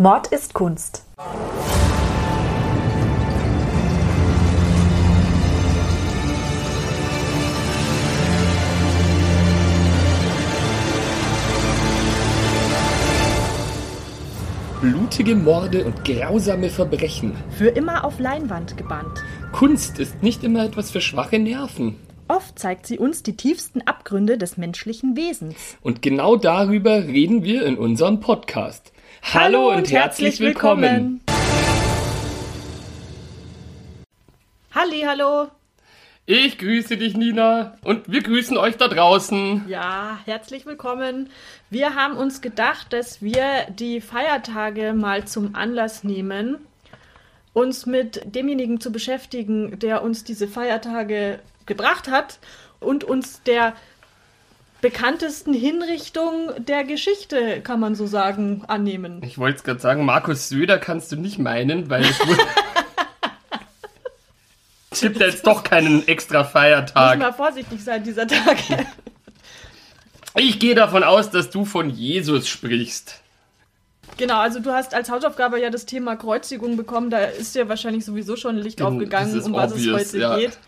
Mord ist Kunst. Blutige Morde und grausame Verbrechen. Für immer auf Leinwand gebannt. Kunst ist nicht immer etwas für schwache Nerven. Oft zeigt sie uns die tiefsten Abgründe des menschlichen Wesens. Und genau darüber reden wir in unserem Podcast. Hallo, und, herzlich willkommen. Halli, hallo. Ich grüße dich, Nina. Und wir grüßen euch da draußen. Ja, herzlich willkommen. Wir haben uns gedacht, dass wir die Feiertage mal zum Anlass nehmen, uns mit demjenigen zu beschäftigen, der uns diese Feiertage gebracht hat und uns der bekanntesten Hinrichtung der Geschichte, kann man so sagen, annehmen. Ich wollte es gerade sagen, Markus Söder kannst du nicht meinen, weil es wurde. Tippt jetzt doch keinen extra Feiertag. Muss mal vorsichtig sein dieser Tag. Ich gehe davon aus, dass du von Jesus sprichst. Genau, also du hast als Hausaufgabe ja das Thema Kreuzigung bekommen. Da ist dir wahrscheinlich sowieso schon ein Licht Genau, aufgegangen, um was obvious, es heute ja. geht.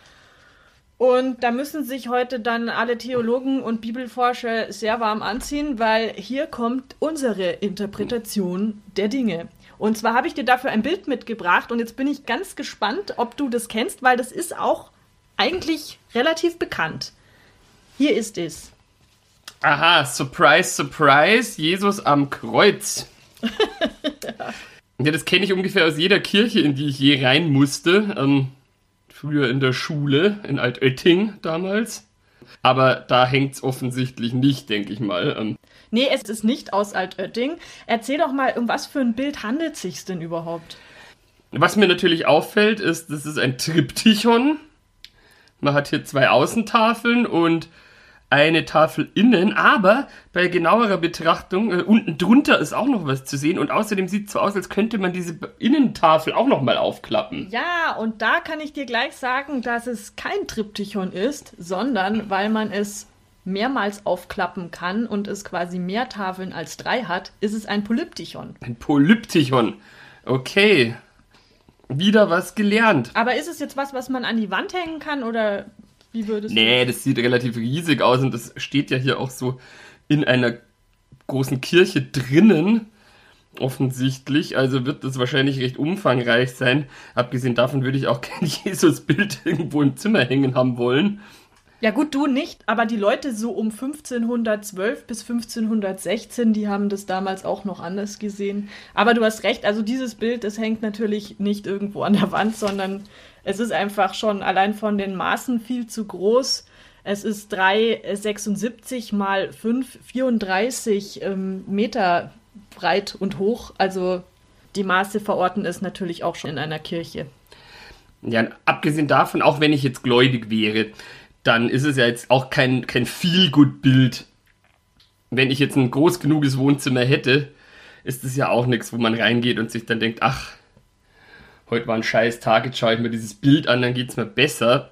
Und da müssen sich heute dann alle Theologen und Bibelforscher sehr warm anziehen, weil hier kommt unsere Interpretation der Dinge. Und zwar habe ich dir dafür ein Bild mitgebracht und jetzt bin ich ganz gespannt, ob du das kennst, weil das ist auch eigentlich relativ bekannt. Hier ist es. Aha, surprise, surprise, Jesus am Kreuz. ja, das kenne ich ungefähr aus jeder Kirche, in die ich je rein musste. Ähm, früher in der Schule, in Altötting damals. Aber da hängt es offensichtlich nicht, denke ich mal. Nee, es ist nicht aus Altötting. Erzähl doch mal, um was für ein Bild handelt es sich denn überhaupt? was mir natürlich auffällt, ist, das ist ein Triptychon. Man hat hier zwei Außentafeln und eine Tafel innen, aber bei genauerer Betrachtung, äh, unten drunter ist auch noch was zu sehen und außerdem sieht es so aus, als könnte man diese Innentafel auch noch mal aufklappen. Ja, und da kann ich dir gleich sagen, dass es kein Triptychon ist, sondern weil man es mehrmals aufklappen kann und es quasi mehr Tafeln als drei hat, ist es ein Polyptychon. Ein Polyptychon. Okay. Wieder was gelernt. Aber ist es jetzt was, was man an die Wand hängen kann oder wie würdest Nee, das sieht relativ riesig aus und das steht ja hier auch so in einer großen Kirche drinnen. Offensichtlich, also wird das wahrscheinlich recht umfangreich sein. Abgesehen davon würde ich auch kein Jesusbild irgendwo im Zimmer hängen haben wollen. du? Ja gut, du nicht, aber die Leute so um 1512 bis 1516, die haben das damals auch noch anders gesehen. Aber du hast recht, also dieses Bild, das hängt natürlich nicht irgendwo an der Wand, sondern es ist einfach schon allein von den Maßen viel zu groß. Es ist 3,76 mal 5, 34 ähm, Meter breit und hoch. Also die Maße verorten es natürlich auch schon in einer Kirche. Ja, abgesehen davon, auch wenn ich jetzt gläubig wäre, dann ist es ja jetzt auch kein, kein Feel-Good-Bild. Wenn ich jetzt ein groß genuges Wohnzimmer hätte, ist es ja auch nichts, wo man reingeht und sich dann denkt, ach, heute war ein scheiß Tag, jetzt schaue ich mir dieses Bild an, dann geht es mir besser.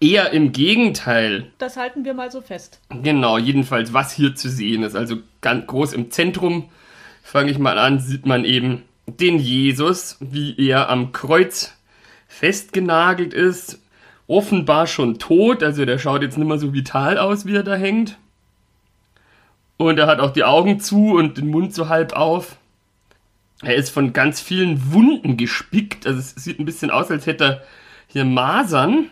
Eher im Gegenteil. Das halten wir mal so fest. Genau, jedenfalls, was hier zu sehen ist. Also ganz groß im Zentrum, fange ich mal an, sieht man eben den Jesus, wie er am Kreuz festgenagelt ist. Offenbar schon tot, also der schaut jetzt nicht mehr so vital aus, wie er da hängt. Und er hat auch die Augen zu und den Mund so halb auf. Er ist von ganz vielen Wunden gespickt, also es sieht ein bisschen aus, als hätte er hier Masern.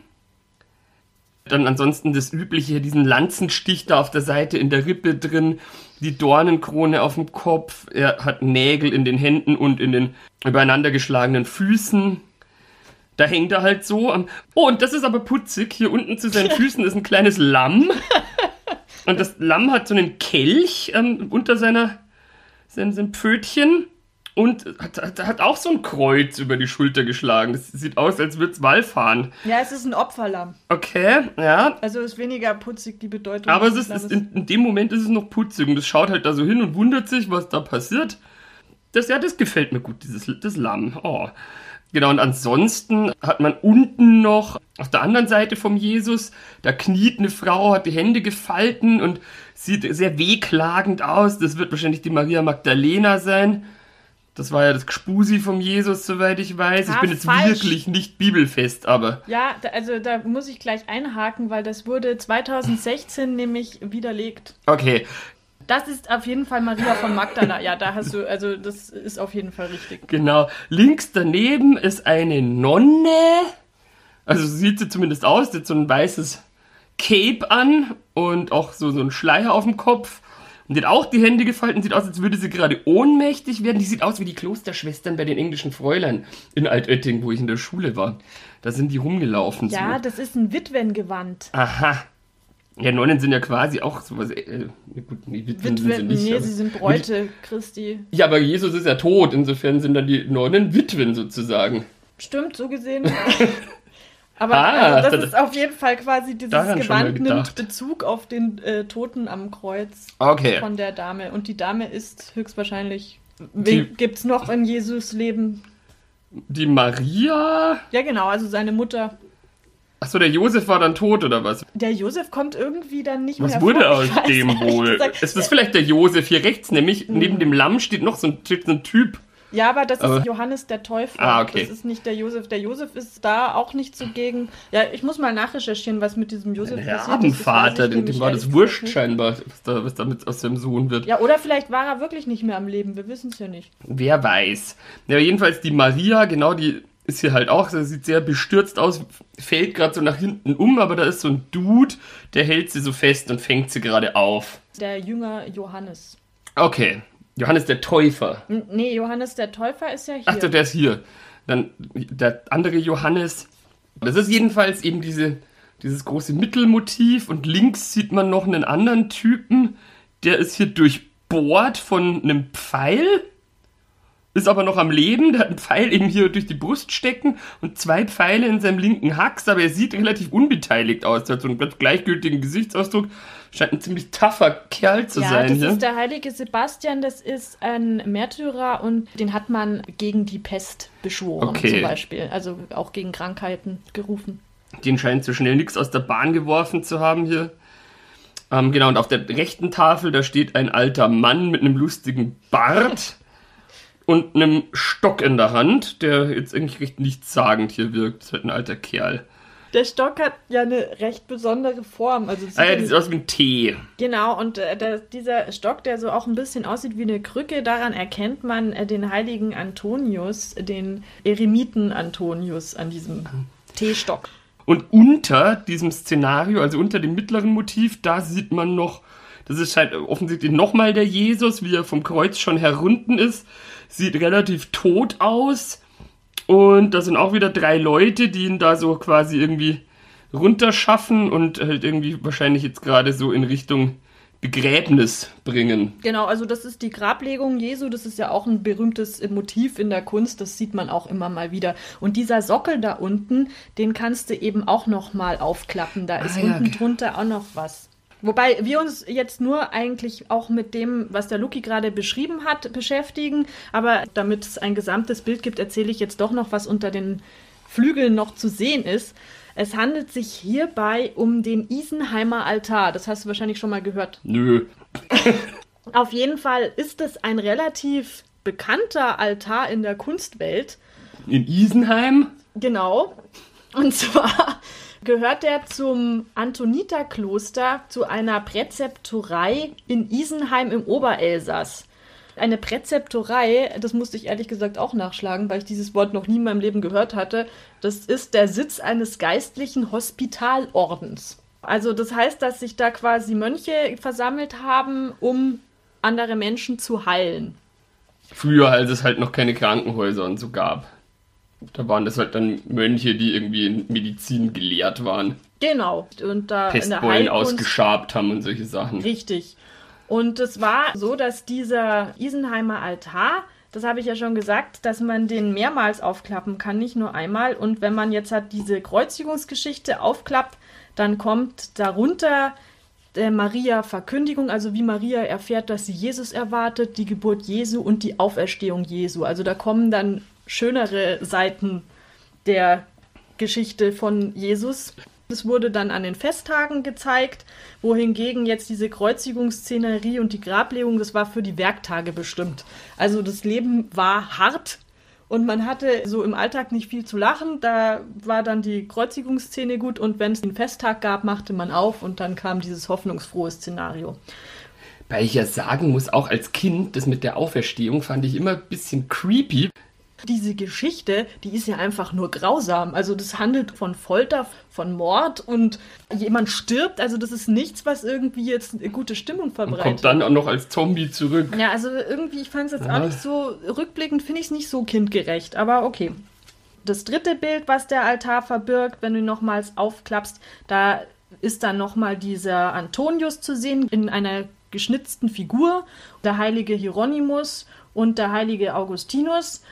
Dann ansonsten das übliche, diesen Lanzenstich da auf der Seite in der Rippe drin, die Dornenkrone auf dem Kopf, er hat Nägel in den Händen und in den übereinander geschlagenen Füßen. Da hängt er halt so am. Oh, und das ist aber putzig. Hier unten zu seinen Füßen ist ein kleines Lamm. Und das Lamm hat so einen Kelch ähm, unter seiner, seinem, seinem Pfötchen und hat, hat, hat auch so ein Kreuz über die Schulter geschlagen. Das sieht aus, als würde es Wallfahren. Ja, es ist ein Opferlamm. Okay, ja. Also ist weniger putzig die Bedeutung. Aber es ist, ist in, in dem Moment ist es noch putzig und es schaut halt da so hin und wundert sich, was da passiert. Das, ja, das gefällt mir gut, dieses das Lamm. Oh. Genau, und ansonsten hat man unten noch auf der anderen Seite vom Jesus, da kniet eine Frau, hat die Hände gefalten und sieht sehr wehklagend aus. Das wird wahrscheinlich die Maria Magdalena sein. Das war ja das Gspusi vom Jesus, soweit ich weiß. ich Ah, bin jetzt falsch. wirklich nicht bibelfest, aber Ja, da, also da muss ich gleich einhaken, weil das wurde 2016 nämlich widerlegt. okay. Das ist auf jeden Fall Maria von Magdala. Ja, da hast du, also das ist auf jeden Fall richtig. Genau. Links daneben ist eine Nonne. Also so sieht sie zumindest aus. Die hat so ein weißes Cape an und auch so, so ein Schleier auf dem Kopf. Und die hat auch die Hände gefalten. Sieht aus, als würde sie gerade ohnmächtig werden. Die sieht aus wie die Klosterschwestern bei den englischen Fräulein in Altötting, wo ich in der Schule war. Da sind die rumgelaufen. Ja, so. das ist ein Witwengewand. Aha. Ja, Nonnen sind ja quasi auch sowas. Äh, gut, nee, Witwen sind sie Witwen, nicht. nee, aber- sie sind Bräute Christi. Ja, aber Jesus ist ja tot. Insofern sind dann die Nonnen Witwen sozusagen. Stimmt, so gesehen. Aber Ah, also das da- ist auf jeden Fall quasi dieses Gewand nimmt. Bezug auf den äh, Toten am Kreuz Okay. von der Dame. Und die Dame ist höchstwahrscheinlich. Wen gibt's noch in Jesus Leben? Die Maria. Ja, genau, also seine Mutter. Achso, der Josef war dann tot oder was? Der Josef kommt irgendwie dann nicht Was mehr wurde vor. aus dem wohl? gesagt- Ist das vielleicht der Josef hier rechts? Nämlich Mhm. neben dem Lamm steht noch so ein, steht so ein Typ. Ja, aber das Aber- ist Johannes der Täufer. Ah, okay. Das ist nicht der Josef. Der Josef ist da auch nicht zugegen. Ja, ich muss mal nachrecherchieren, was mit diesem Josef Der passiert ist. Weiß ich dem, war das wurscht scheinbar, was, da, was damit aus seinem Sohn wird. Ja, oder vielleicht war er wirklich nicht mehr am Leben. Wir wissen es ja nicht. Wer weiß. Ja, jedenfalls die Maria, genau, die ist hier halt auch, sie sieht sehr bestürzt aus, fällt gerade so nach hinten um, aber da ist so ein Dude, der hält sie so fest und fängt sie gerade auf. Der Jünger Johannes. Okay, Johannes der Täufer. Nee, Johannes der Täufer ist ja hier. Ach, der ist hier. Dann der andere Johannes. Das ist jedenfalls eben diese, dieses große Mittelmotiv und links sieht man noch einen anderen Typen, der ist hier durchbohrt von einem Pfeil, ist aber noch am Leben, der hat einen Pfeil eben hier durch die Brust stecken und zwei Pfeile in seinem linken Hax, aber er sieht relativ unbeteiligt aus, der hat so einen ganz gleichgültigen Gesichtsausdruck, scheint ein ziemlich tougher Kerl zu ja, sein das hier. ist der heilige Sebastian, das ist ein Märtyrer und den hat man gegen die Pest beschworen Okay. zum Beispiel. Also auch gegen Krankheiten gerufen. Den scheint so schnell nichts aus der Bahn geworfen zu haben hier. Ähm, genau, und auf der rechten Tafel, da steht ein alter Mann mit einem lustigen Bart und einem Stock in der Hand, der jetzt eigentlich recht nichtssagend hier wirkt. Das ist halt ein alter Kerl. Der Stock hat ja eine recht besondere Form. Also Ah ja, die sieht aus wie ein T. Genau, und äh, der, dieser Stock, der so auch ein bisschen aussieht wie eine Krücke, daran erkennt man äh, den heiligen Antonius, den Eremiten Antonius an diesem T-Stock. Und unter diesem Szenario, also unter dem mittleren Motiv, da sieht man noch, das ist halt offensichtlich nochmal der Jesus, wie er vom Kreuz schon herunten ist. Sieht relativ tot aus. Und da sind auch wieder drei Leute, die ihn da so quasi irgendwie runterschaffen und halt irgendwie wahrscheinlich jetzt gerade so in Richtung Begräbnis bringen. Genau, also das ist die Grablegung Jesu, das ist ja auch ein berühmtes Motiv in der Kunst, das sieht man auch immer mal wieder. Und dieser Sockel da unten, den kannst du eben auch noch mal aufklappen, da ist Ah, ja, unten okay. drunter auch noch was. Wobei wir uns jetzt nur eigentlich auch mit dem, was der Luki gerade beschrieben hat, beschäftigen. Aber damit es ein gesamtes Bild gibt, erzähle ich jetzt doch noch, was unter den Flügeln noch zu sehen ist. Es handelt sich hierbei um den Isenheimer Altar. Das hast du wahrscheinlich schon mal gehört. Nö. Auf jeden Fall ist es ein relativ bekannter Altar in der Kunstwelt. In Isenheim? Genau. Und zwar gehört er zum Antoniterkloster zu einer Präzeptorei in Isenheim im Oberelsass. Eine Präzeptorei, das musste ich ehrlich gesagt auch nachschlagen, weil ich dieses Wort noch nie in meinem Leben gehört hatte. Das ist der Sitz eines geistlichen Hospitalordens. Also das heißt, dass sich da quasi Mönche versammelt haben, um andere Menschen zu heilen. Früher, als es halt noch keine Krankenhäuser und so gab. Da waren das halt dann Mönche, die irgendwie in Medizin gelehrt waren. Genau. Und da Pestbeulen ausgeschabt haben und solche Sachen. Richtig. Und es war so, dass dieser Isenheimer Altar, das habe ich ja schon gesagt, dass man den mehrmals aufklappen kann, nicht nur einmal. Und wenn man jetzt halt diese Kreuzigungsgeschichte aufklappt, dann kommt darunter der Maria Verkündigung, also wie Maria erfährt, dass sie Jesus erwartet, die Geburt Jesu und die Auferstehung Jesu. Also da kommen dann schönere Seiten der Geschichte von Jesus. Das wurde dann an den Festtagen gezeigt, wohingegen jetzt diese Kreuzigungsszenerie und die Grablegung, das war für die Werktage bestimmt. Also das Leben war hart und man hatte so im Alltag nicht viel zu lachen. Da war dann die Kreuzigungsszene gut und wenn es einen Festtag gab, machte man auf und dann kam dieses hoffnungsfrohe Szenario. Weil ich ja sagen muss, auch als Kind, das mit der Auferstehung fand ich immer ein bisschen creepy diese Geschichte, die ist ja einfach nur grausam. Also das handelt von Folter, von Mord und jemand stirbt. Also das ist nichts, was irgendwie jetzt eine gute Stimmung verbreitet. Und kommt dann auch noch als Zombie zurück. Ja, also irgendwie, ich fand es jetzt ja. auch nicht so, rückblickend finde ich es nicht so kindgerecht, aber okay. Das dritte Bild, was der Altar verbirgt, wenn du ihn nochmals aufklappst, da ist dann nochmal dieser Antonius zu sehen in einer geschnitzten Figur, der heilige Hieronymus und der heilige Augustinus.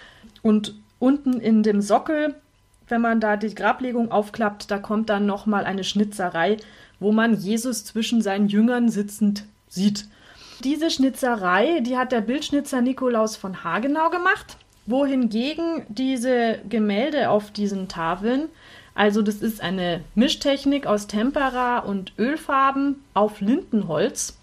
Und unten in dem Sockel, wenn man da die Grablegung aufklappt, da kommt dann nochmal eine Schnitzerei, wo man Jesus zwischen seinen Jüngern sitzend sieht. Diese Schnitzerei, die hat der Bildschnitzer Nikolaus von Hagenau gemacht, wohingegen diese Gemälde auf diesen Tafeln, also das ist eine Mischtechnik aus Tempera und Ölfarben auf Lindenholz,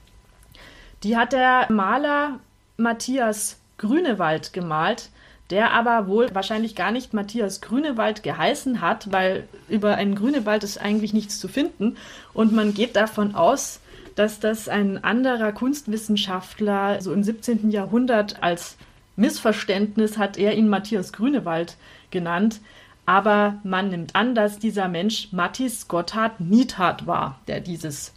die hat der Maler Matthias Grünewald gemalt der aber wohl wahrscheinlich gar nicht Matthias Grünewald geheißen hat, weil über einen Grünewald ist eigentlich nichts zu finden. Und man geht davon aus, dass das ein anderer Kunstwissenschaftler so im 17. Jahrhundert als Missverständnis hat er ihn Matthias Grünewald genannt. Aber man nimmt an, dass dieser Mensch Matthias Gotthard Niethardt war, der dieses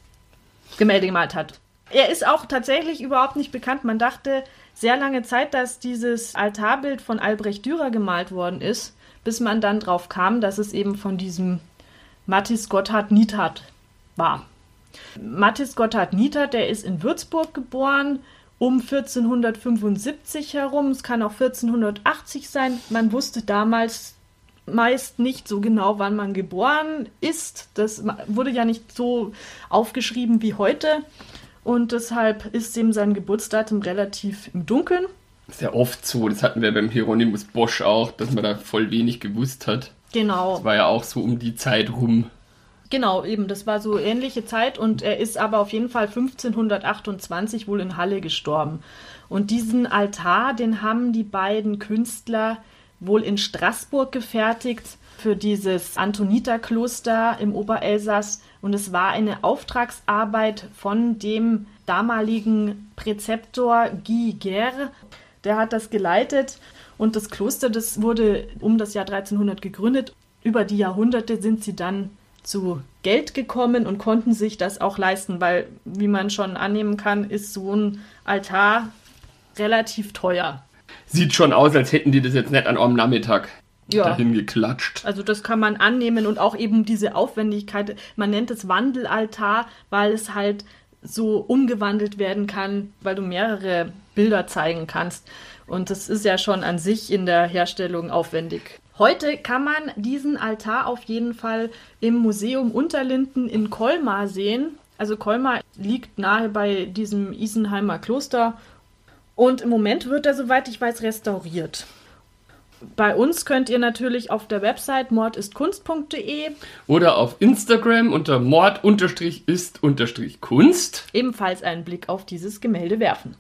Gemälde gemalt hat. Er ist auch tatsächlich überhaupt nicht bekannt. Man dachte, sehr lange Zeit, dass dieses Altarbild von Albrecht Dürer gemalt worden ist, bis man dann drauf kam, dass es eben von diesem Mathis Gotthard Niethardt war. Mathis Gotthard Niethardt, der ist in Würzburg geboren, um 1475 herum. Es kann auch 1480 sein. Man wusste damals meist nicht so genau, wann man geboren ist. Das wurde ja nicht so aufgeschrieben wie heute. Und deshalb ist ihm sein Geburtsdatum relativ im Dunkeln. Ja oft so, das hatten wir beim Hieronymus Bosch auch, dass man da voll wenig gewusst hat. Genau. Das war ja auch so um die Zeit rum. Genau, eben, das war so ähnliche Zeit und er ist aber auf jeden Fall 1528 wohl in Halle gestorben. Und diesen Altar, den haben die beiden Künstler wohl in Straßburg gefertigt für dieses Antoniterkloster im Oberelsass und es war eine Auftragsarbeit von dem damaligen Präzeptor Guy Guerre. Der hat das geleitet und das Kloster, das wurde um das Jahr 1300 gegründet. Über die Jahrhunderte sind sie dann zu Geld gekommen und konnten sich das auch leisten, weil, wie man schon annehmen kann, ist so ein Altar relativ teuer. Sieht schon aus, als hätten die das jetzt nicht an einem Nachmittag ja. dahin geklatscht. Also das kann man annehmen und auch eben diese Aufwendigkeit. Man nennt es Wandelaltar, weil es halt so umgewandelt werden kann, weil du mehrere Bilder zeigen kannst. Und das ist ja schon an sich in der Herstellung aufwendig. Heute kann man diesen Altar auf jeden Fall im Museum Unterlinden in Colmar sehen. Also Colmar liegt nahe bei diesem Isenheimer Kloster und im Moment wird er, soweit ich weiß, restauriert. Bei uns könnt ihr natürlich auf der Website mordistkunst.de oder auf Instagram unter mord-ist-kunst ebenfalls einen Blick auf dieses Gemälde werfen.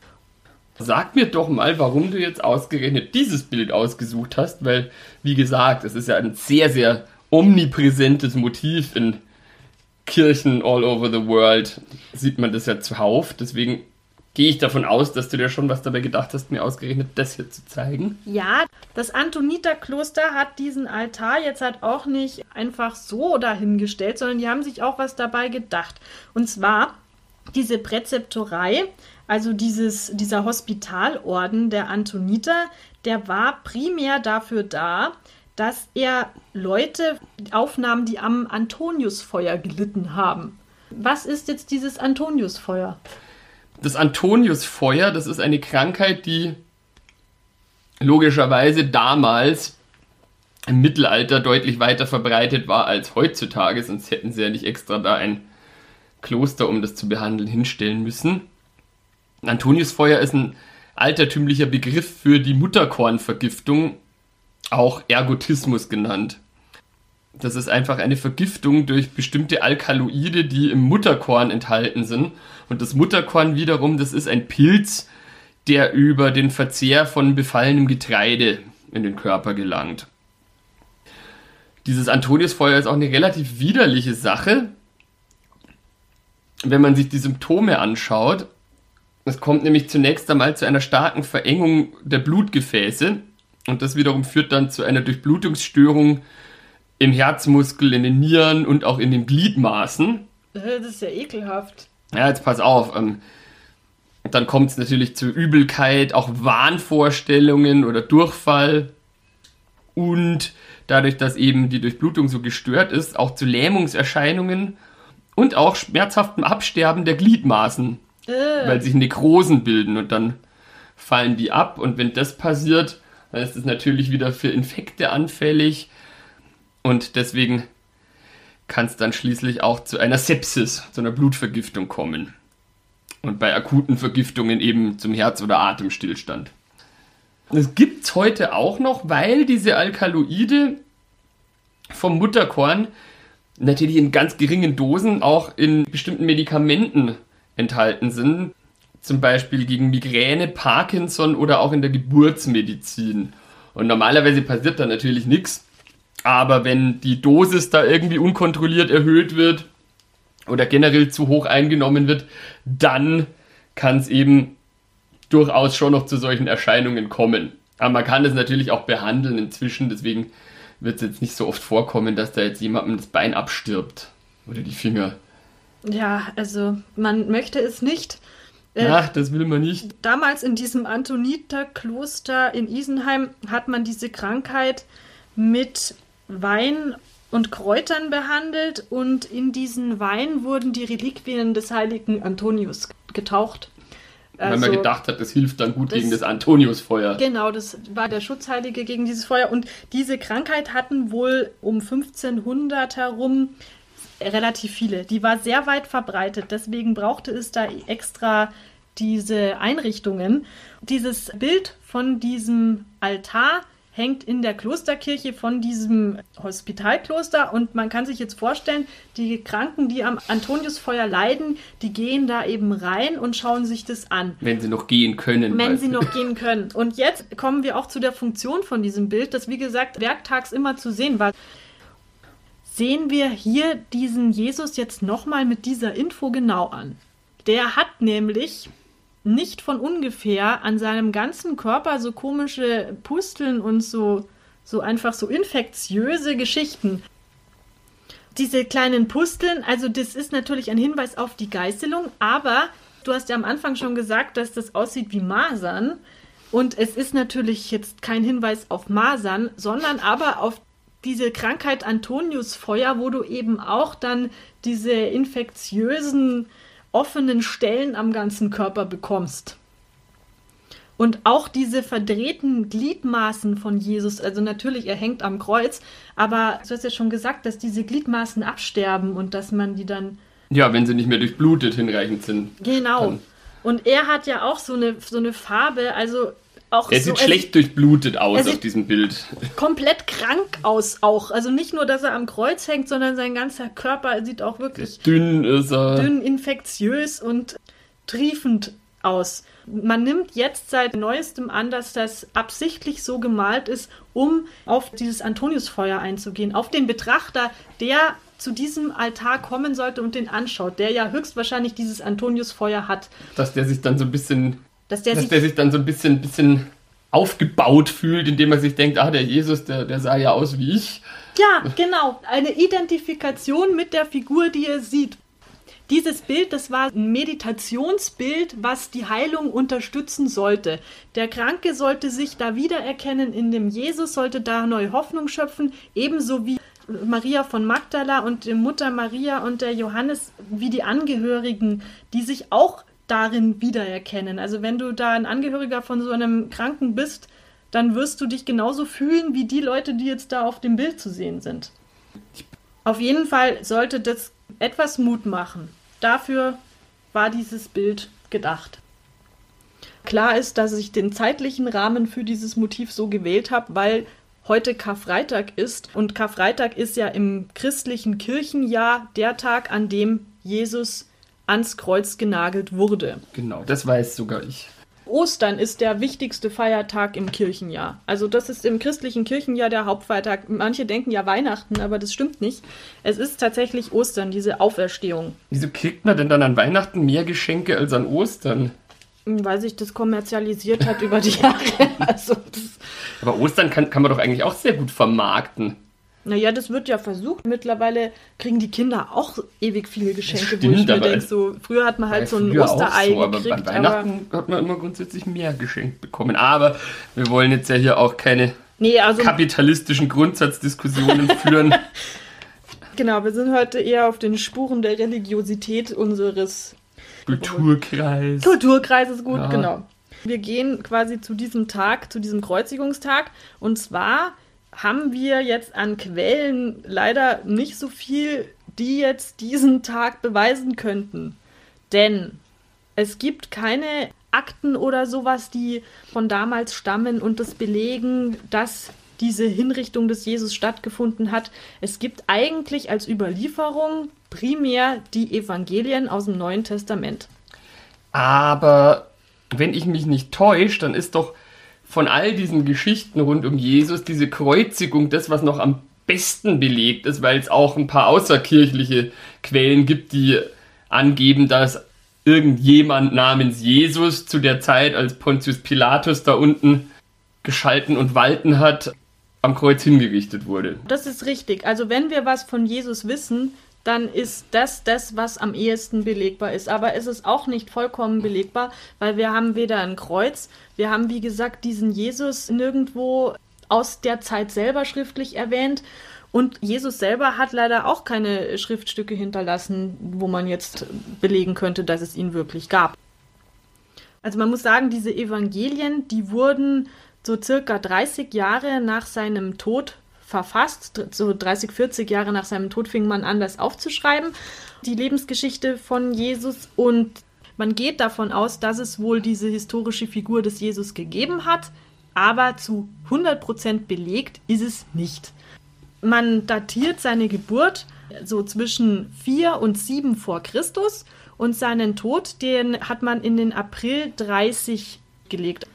Sag mir doch mal, warum du jetzt ausgerechnet dieses Bild ausgesucht hast, weil, wie gesagt, es ist ja ein sehr, sehr omnipräsentes Motiv in Kirchen all over the world. Sieht man das ja zuhauf. Deswegen gehe ich davon aus, dass du dir schon was dabei gedacht hast, mir ausgerechnet das hier zu zeigen. Ja, das Antoniterkloster hat diesen Altar jetzt halt auch nicht einfach so dahingestellt, sondern die haben sich auch was dabei gedacht. Und zwar diese Präzeptorei, also dieses, dieser Hospitalorden der Antoniter, der war primär dafür da, dass er Leute aufnahm, die am Antoniusfeuer gelitten haben. Was ist jetzt dieses Antoniusfeuer? Das Antoniusfeuer, das ist eine Krankheit, die logischerweise damals im Mittelalter deutlich weiter verbreitet war als heutzutage, sonst hätten sie ja nicht extra da ein Kloster, um das zu behandeln, hinstellen müssen. Antoniusfeuer ist ein altertümlicher Begriff für die Mutterkornvergiftung, auch Ergotismus genannt. Das ist einfach eine Vergiftung durch bestimmte Alkaloide, die im Mutterkorn enthalten sind. Und das Mutterkorn wiederum, das ist ein Pilz, der über den Verzehr von befallenem Getreide in den Körper gelangt. Dieses Antoniusfeuer ist auch eine relativ widerliche Sache, wenn man sich die Symptome anschaut. Es kommt nämlich zunächst einmal zu einer starken Verengung der Blutgefäße und das wiederum führt dann zu einer Durchblutungsstörung im Herzmuskel, in den Nieren und auch in den Gliedmaßen. Das ist ja ekelhaft. Ja, jetzt pass auf. Ähm, dann kommt es natürlich zu Übelkeit, auch Wahnvorstellungen oder Durchfall. Und dadurch, dass eben die Durchblutung so gestört ist, auch zu Lähmungserscheinungen und auch schmerzhaftem Absterben der Gliedmaßen, äh. weil sich Nekrosen bilden und dann fallen die ab. Und wenn das passiert, dann ist es natürlich wieder für Infekte anfällig und deswegen kann es dann schließlich auch zu einer Sepsis, zu einer Blutvergiftung kommen. Und bei akuten Vergiftungen eben zum Herz- oder Atemstillstand. Das gibt es heute auch noch, weil diese Alkaloide vom Mutterkorn natürlich in ganz geringen Dosen auch in bestimmten Medikamenten enthalten sind. Zum Beispiel gegen Migräne, Parkinson oder auch in der Geburtsmedizin. Und normalerweise passiert da natürlich nichts. Aber wenn die Dosis da irgendwie unkontrolliert erhöht wird oder generell zu hoch eingenommen wird, dann kann es eben durchaus schon noch zu solchen Erscheinungen kommen. Aber man kann es natürlich auch behandeln inzwischen, deswegen wird es jetzt nicht so oft vorkommen, dass da jetzt jemandem das Bein abstirbt oder die Finger. Ja, also man möchte es nicht. Äh, Ach, das will man nicht. Damals in diesem Antoniterkloster in Isenheim hat man diese Krankheit mit Wein und Kräutern behandelt und in diesen Wein wurden die Reliquien des heiligen Antonius getaucht. Also, Weil man also gedacht hat, das hilft dann gut das, gegen das Antoniusfeuer. Genau, das war der Schutzheilige gegen dieses Feuer. Und diese Krankheit hatten wohl um 1500 herum relativ viele. Die war sehr weit verbreitet. Deswegen brauchte es da extra diese Einrichtungen. Dieses Bild von diesem Altar hängt in der Klosterkirche von diesem Hospitalkloster und man kann sich jetzt vorstellen, die Kranken, die am Antoniusfeuer leiden, die gehen da eben rein und schauen sich das an. Wenn sie noch gehen können. Wenn sie noch gehen können. Und jetzt kommen wir auch zu der Funktion von diesem Bild, das wie gesagt werktags immer zu sehen war. Sehen wir hier diesen Jesus jetzt nochmal mit dieser Info genau an. Der hat nämlich nicht von ungefähr an seinem ganzen Körper so komische Pusteln und so, so einfach so infektiöse Geschichten. Diese kleinen Pusteln, also das ist natürlich ein Hinweis auf die Geißelung, aber du hast ja am Anfang schon gesagt, dass das aussieht wie Masern. Und es ist natürlich jetzt kein Hinweis auf Masern, sondern aber auf diese Krankheit Antoniusfeuer, wo du eben auch dann diese infektiösen offenen Stellen am ganzen Körper bekommst. Und auch diese verdrehten Gliedmaßen von Jesus, also natürlich, er hängt am Kreuz, aber du hast ja schon gesagt, dass diese Gliedmaßen absterben und dass man die dann. Ja, wenn sie nicht mehr durchblutet hinreichend sind. Genau. Kann. Und er hat ja auch so eine, so eine Farbe, also auch er sieht so, schlecht er, durchblutet aus auf diesem Bild. Komplett krank aus auch. Also nicht nur, dass er am Kreuz hängt, sondern sein ganzer Körper sieht auch wirklich dünn ist er. Dünn, infektiös und triefend aus. Man nimmt jetzt seit neuestem an, dass das absichtlich so gemalt ist, um auf dieses Antoniusfeuer einzugehen, auf den Betrachter, der zu diesem Altar kommen sollte und den anschaut, der ja höchstwahrscheinlich dieses Antoniusfeuer hat. Dass der sich dann so ein bisschen dass der, dass sich, der sich dann so ein bisschen, bisschen aufgebaut fühlt, indem er sich denkt, ah, der Jesus, der, der sah ja aus wie ich. Ja, genau. Eine Identifikation mit der Figur, die er sieht. Dieses Bild, das war ein Meditationsbild, was die Heilung unterstützen sollte. Der Kranke sollte sich da wiedererkennen in dem Jesus, sollte da neue Hoffnung schöpfen, ebenso wie Maria von Magdala und die Mutter Maria und der Johannes, wie die Angehörigen, die sich auch darin wiedererkennen. Also wenn du da ein Angehöriger von so einem Kranken bist, dann wirst du dich genauso fühlen wie die Leute, die jetzt da auf dem Bild zu sehen sind. Auf jeden Fall sollte das etwas Mut machen. Dafür war dieses Bild gedacht. Klar ist, dass ich den zeitlichen Rahmen für dieses Motiv so gewählt habe, weil heute Karfreitag ist. Und Karfreitag ist ja im christlichen Kirchenjahr der Tag, an dem Jesus ans Kreuz genagelt wurde. Genau, das weiß sogar ich. Ostern ist der wichtigste Feiertag im Kirchenjahr. Also das ist im christlichen Kirchenjahr der Hauptfeiertag. Manche denken ja Weihnachten, aber das stimmt nicht. Es ist tatsächlich Ostern, diese Auferstehung. Wieso kriegt man denn dann an Weihnachten mehr Geschenke als an Ostern? Weil sich das kommerzialisiert hat über die Jahre. Also aber Ostern kann, kann man doch eigentlich auch sehr gut vermarkten. Naja, das wird ja versucht. Mittlerweile kriegen die Kinder auch ewig viele Geschenke, stimmt, wo ich mir denke, so, früher hat man halt so ein Osterei so, aber gekriegt. Bei Weihnachten aber hat man immer grundsätzlich mehr geschenkt bekommen. Aber wir wollen jetzt ja hier auch keine nee, also, kapitalistischen Grundsatzdiskussionen führen. Genau, wir sind heute eher auf den Spuren der Religiosität unseres Kulturkreises. Kulturkreis ist gut, ja. genau. Wir gehen quasi zu diesem Tag, zu diesem Kreuzigungstag. Und zwar haben wir jetzt an Quellen leider nicht so viel, die jetzt diesen Tag beweisen könnten. Denn es gibt keine Akten oder sowas, die von damals stammen und das belegen, dass diese Hinrichtung des Jesus stattgefunden hat. Es gibt eigentlich als Überlieferung primär die Evangelien aus dem Neuen Testament. Aber wenn ich mich nicht täusche, dann ist doch von all diesen Geschichten rund um Jesus diese Kreuzigung das, was noch am besten belegt ist, weil es auch ein paar außerkirchliche Quellen gibt, die angeben, dass irgendjemand namens Jesus zu der Zeit, als Pontius Pilatus da unten geschalten und walten hat, am Kreuz hingerichtet wurde. Das ist richtig. Also wenn wir was von Jesus wissen, dann ist das das, was am ehesten belegbar ist. Aber es ist auch nicht vollkommen belegbar, weil wir haben weder ein Kreuz, wir haben, wie gesagt, diesen Jesus nirgendwo aus der Zeit selber schriftlich erwähnt. Und Jesus selber hat leider auch keine Schriftstücke hinterlassen, wo man jetzt belegen könnte, dass es ihn wirklich gab. Also man muss sagen, diese Evangelien, die wurden so circa 30 Jahre nach seinem Tod verfasst. So 30, 40 Jahre nach seinem Tod fing man an, das aufzuschreiben. Die Lebensgeschichte von Jesus und man geht davon aus, dass es wohl diese historische Figur des Jesus gegeben hat, aber zu 100% belegt ist es nicht. Man datiert seine Geburt so zwischen 4 und 7 vor Christus und seinen Tod, den hat man in den April 30 gelegt.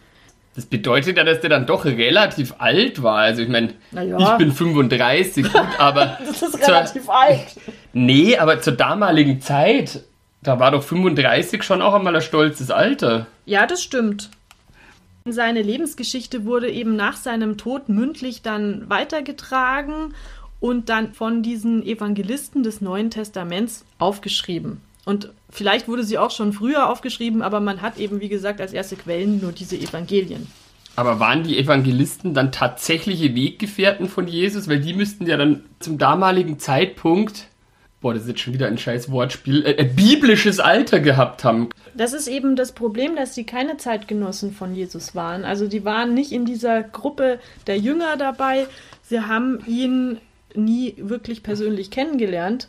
Das bedeutet ja, dass der dann doch relativ alt war. Also ich meine, ja. ich bin 35, gut, aber... das ist relativ zur, alt. Nee, aber zur damaligen Zeit, da war doch 35 schon auch einmal ein stolzes Alter. Ja, das stimmt. Seine Lebensgeschichte wurde eben nach seinem Tod mündlich dann weitergetragen und dann von diesen Evangelisten des Neuen Testaments aufgeschrieben. Und vielleicht wurde sie auch schon früher aufgeschrieben, aber man hat eben, wie gesagt, als erste Quellen nur diese Evangelien. Aber waren die Evangelisten dann tatsächliche Weggefährten von Jesus? Weil die müssten ja dann zum damaligen Zeitpunkt, boah, das ist jetzt schon wieder ein scheiß Wortspiel, äh, äh, biblisches Alter gehabt haben. Das ist eben das Problem, dass sie keine Zeitgenossen von Jesus waren. Also die waren nicht in dieser Gruppe der Jünger dabei. Sie haben ihn nie wirklich persönlich kennengelernt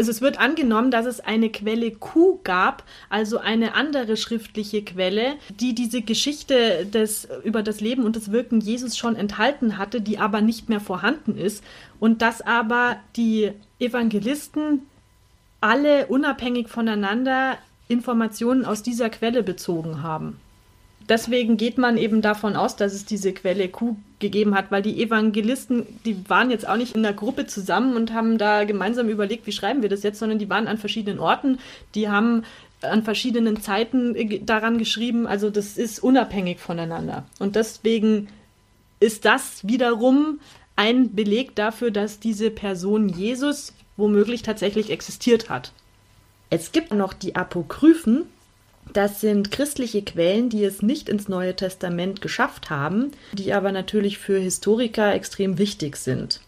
also es wird angenommen, dass es eine Quelle Q gab, also eine andere schriftliche Quelle, die diese Geschichte des, über das Leben und das Wirken Jesus schon enthalten hatte, die aber nicht mehr vorhanden ist. Und dass aber die Evangelisten alle unabhängig voneinander Informationen aus dieser Quelle bezogen haben deswegen geht man eben davon aus, dass es diese Quelle Q gegeben hat, weil die Evangelisten, die waren jetzt auch nicht in der Gruppe zusammen und haben da gemeinsam überlegt, wie schreiben wir das jetzt, sondern die waren an verschiedenen Orten, die haben an verschiedenen Zeiten daran geschrieben, also das ist unabhängig voneinander. Und deswegen ist das wiederum ein Beleg dafür, dass diese Person Jesus womöglich tatsächlich existiert hat. Es gibt noch die Apokryphen, das sind christliche Quellen, die es nicht ins Neue Testament geschafft haben, die aber natürlich für Historiker extrem wichtig sind.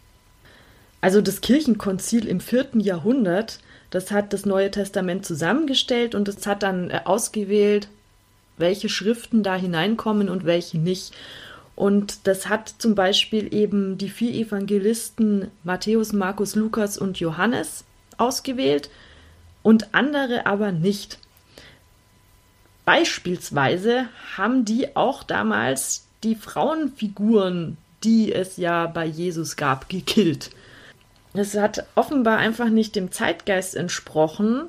Also das Kirchenkonzil im vierten Jahrhundert, das hat das Neue Testament zusammengestellt und es hat dann äh, ausgewählt, welche Schriften da hineinkommen und welche nicht. Und das hat zum Beispiel eben die vier Evangelisten Matthäus, Markus, Lukas und Johannes ausgewählt und andere aber nicht. Beispielsweise haben die auch damals die Frauenfiguren die es ja bei Jesus gab, gekillt. Es hat offenbar einfach nicht dem Zeitgeist entsprochen,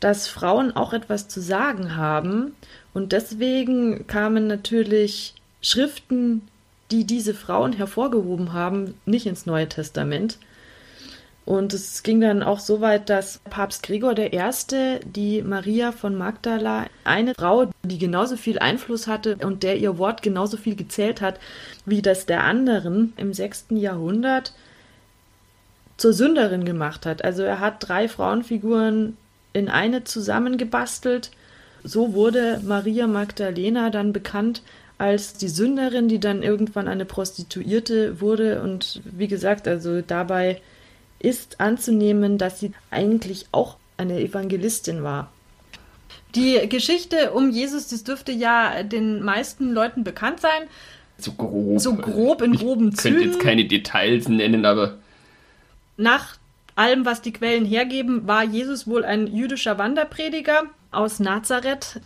dass Frauen auch etwas zu sagen haben. Und deswegen kamen natürlich Schriften, die diese Frauen hervorgehoben haben, nicht ins Neue Testament. Und es ging dann auch so weit, dass Papst Gregor I., die Maria von Magdala, eine Frau, die genauso viel Einfluss hatte und der ihr Wort genauso viel gezählt hat wie das der anderen im 6. Jahrhundert, zur Sünderin gemacht hat. Also er hat drei Frauenfiguren in eine zusammengebastelt. So wurde Maria Magdalena dann bekannt als die Sünderin, die dann irgendwann eine Prostituierte wurde. Und wie gesagt, also dabei ist anzunehmen, dass sie eigentlich auch eine Evangelistin war. Die Geschichte um Jesus, das dürfte ja den meisten Leuten bekannt sein. So grob. So grob in groben ich Zügen. könnte jetzt keine Details nennen, aber. Nach allem, was die Quellen hergeben, war Jesus wohl ein jüdischer Wanderprediger aus Nazareth,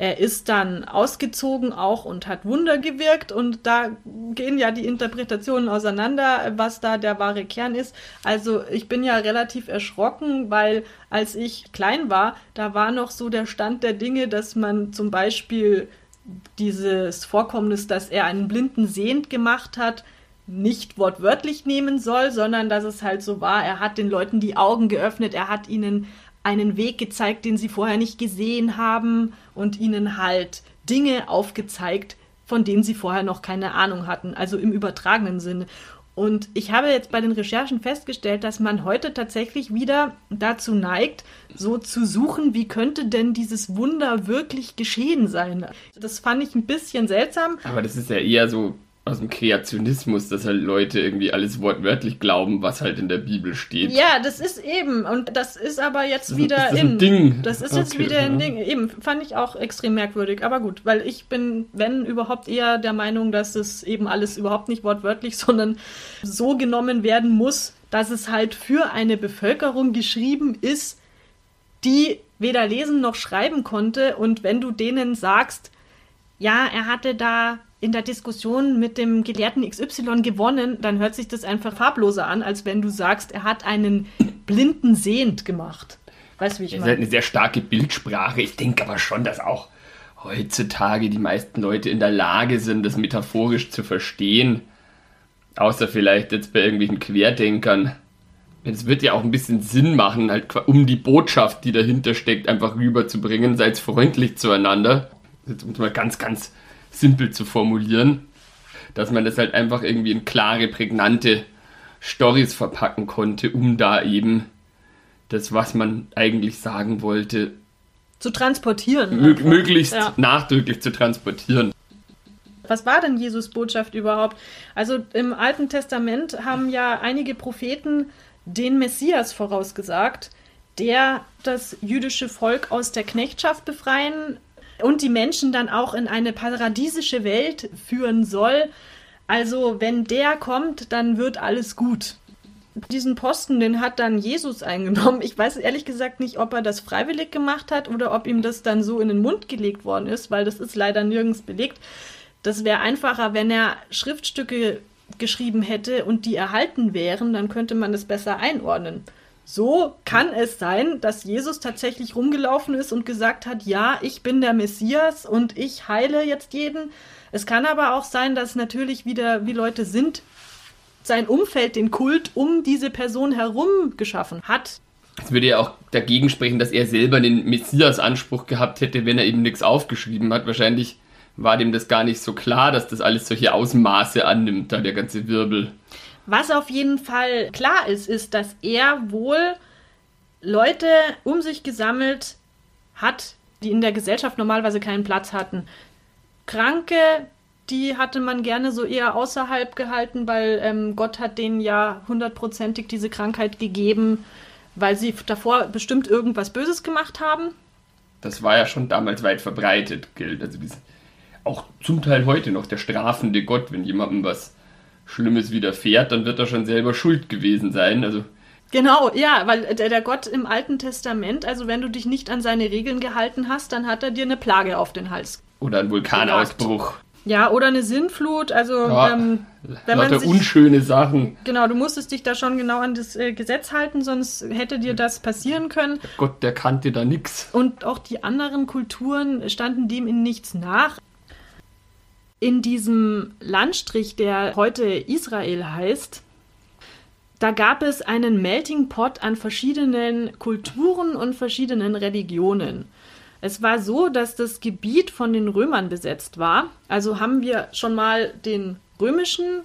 er ist dann ausgezogen auch und hat Wunder gewirkt und da gehen ja die Interpretationen auseinander, was da der wahre Kern ist. Also ich bin ja relativ erschrocken, weil als ich klein war, da war noch so der Stand der Dinge, dass man zum Beispiel dieses Vorkommnis, dass er einen Blinden sehend gemacht hat, nicht wortwörtlich nehmen soll, sondern dass es halt so war, er hat den Leuten die Augen geöffnet, er hat ihnen einen Weg gezeigt, den sie vorher nicht gesehen haben und ihnen halt Dinge aufgezeigt, von denen sie vorher noch keine Ahnung hatten, also im übertragenen Sinne. Und ich habe jetzt bei den Recherchen festgestellt, dass man heute tatsächlich wieder dazu neigt, so zu suchen, wie könnte denn dieses Wunder wirklich geschehen sein. Das fand ich ein bisschen seltsam. Aber das ist ja eher so aus dem Kreationismus, dass halt Leute irgendwie alles wortwörtlich glauben, was halt in der Bibel steht. Ja, das ist eben. Und das ist aber jetzt Das- wieder ist das in. ein Ding? Das ist jetzt Okay, wieder ein ja. Ding. Eben, fand ich auch extrem merkwürdig. Aber gut, weil ich bin, wenn überhaupt, eher der Meinung, dass es eben alles überhaupt nicht wortwörtlich, sondern so genommen werden muss, dass es halt für eine Bevölkerung geschrieben ist, die weder lesen noch schreiben konnte. Und wenn du denen sagst, ja, er hatte da in der Diskussion mit dem Gelehrten XY gewonnen, dann hört sich das einfach farbloser an, als wenn du sagst, er hat einen Blinden sehend gemacht. Weißt du, wie ich Das ist halt meine? eine sehr starke Bildsprache. Ich denke aber schon, dass auch heutzutage die meisten Leute in der Lage sind, das metaphorisch zu verstehen. Außer vielleicht jetzt bei irgendwelchen Querdenkern. Es wird ja auch ein bisschen Sinn machen, halt, um die Botschaft, die dahinter steckt, einfach rüberzubringen. Seid freundlich zueinander. Jetzt es mal ganz, ganz simpel zu formulieren. Dass man das halt einfach irgendwie in klare, prägnante Stories verpacken konnte, um da eben das, was man eigentlich sagen wollte, Zu transportieren. mö möglichst Ja. nachdrücklich zu transportieren. Was war denn Jesus Botschaft überhaupt? Also im Alten Testament haben ja einige Propheten den Messias vorausgesagt, der das jüdische Volk aus der Knechtschaft befreien und die Menschen dann auch in eine paradiesische Welt führen soll. Also wenn der kommt, dann wird alles gut. Diesen Posten, den hat dann Jesus eingenommen. Ich weiß ehrlich gesagt nicht, ob er das freiwillig gemacht hat oder ob ihm das dann so in den Mund gelegt worden ist, weil das ist leider nirgends belegt. Das wäre einfacher, wenn er Schriftstücke geschrieben hätte und die erhalten wären, dann könnte man das besser einordnen. So kann es sein, dass Jesus tatsächlich rumgelaufen ist und gesagt hat, ja, ich bin der Messias und ich heile jetzt jeden. Es kann aber auch sein, dass natürlich wieder, wie Leute sind, sein Umfeld, den Kult um diese Person herum geschaffen hat. Es würde ja auch dagegen sprechen, dass er selber den Messias-Anspruch gehabt hätte, wenn er eben nichts aufgeschrieben hat. Wahrscheinlich war dem das gar nicht so klar, dass das alles solche Ausmaße annimmt, da der ganze Wirbel. Was auf jeden Fall klar ist, ist, dass er wohl Leute um sich gesammelt hat, die in der Gesellschaft normalerweise keinen Platz hatten. Kranke, die hatte man gerne so eher außerhalb gehalten, weil ähm, Gott hat denen ja hundertprozentig diese Krankheit gegeben, weil sie davor bestimmt irgendwas Böses gemacht haben. Das war ja schon damals weit verbreitet, gilt. Also dies, auch zum Teil heute noch der strafende Gott, wenn jemandem was Schlimmes widerfährt, dann wird er schon selber schuld gewesen sein. Also Genau, ja, weil der, der Gott im Alten Testament, also wenn du dich nicht an seine Regeln gehalten hast, dann hat er dir eine Plage auf den Hals oder ein Vulkanausbruch. Ja, oder eine Sinnflut. Also, Ja, ähm, wenn man sich, unschöne Sachen. genau, du musstest dich da schon genau an das äh, Gesetz halten, sonst hätte dir das passieren können. Gott, der kannte da nix. Und auch die anderen Kulturen standen dem in nichts nach. In diesem Landstrich, der heute Israel heißt, da gab es einen Melting Pot an verschiedenen Kulturen und verschiedenen Religionen. Es war so, dass das Gebiet von den Römern besetzt war. Also haben wir schon mal den römischen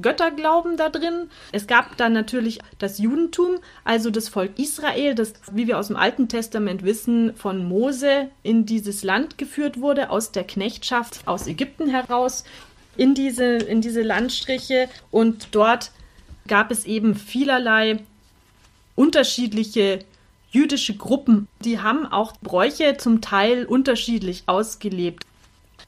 Götterglauben da drin. Es gab dann natürlich das Judentum, also das Volk Israel, das, wie wir aus dem Alten Testament wissen, von Mose in dieses Land geführt wurde, aus der Knechtschaft aus Ägypten heraus, in diese, in diese Landstriche. Und dort gab es eben vielerlei unterschiedliche jüdische Gruppen. Die haben auch Bräuche zum Teil unterschiedlich ausgelebt.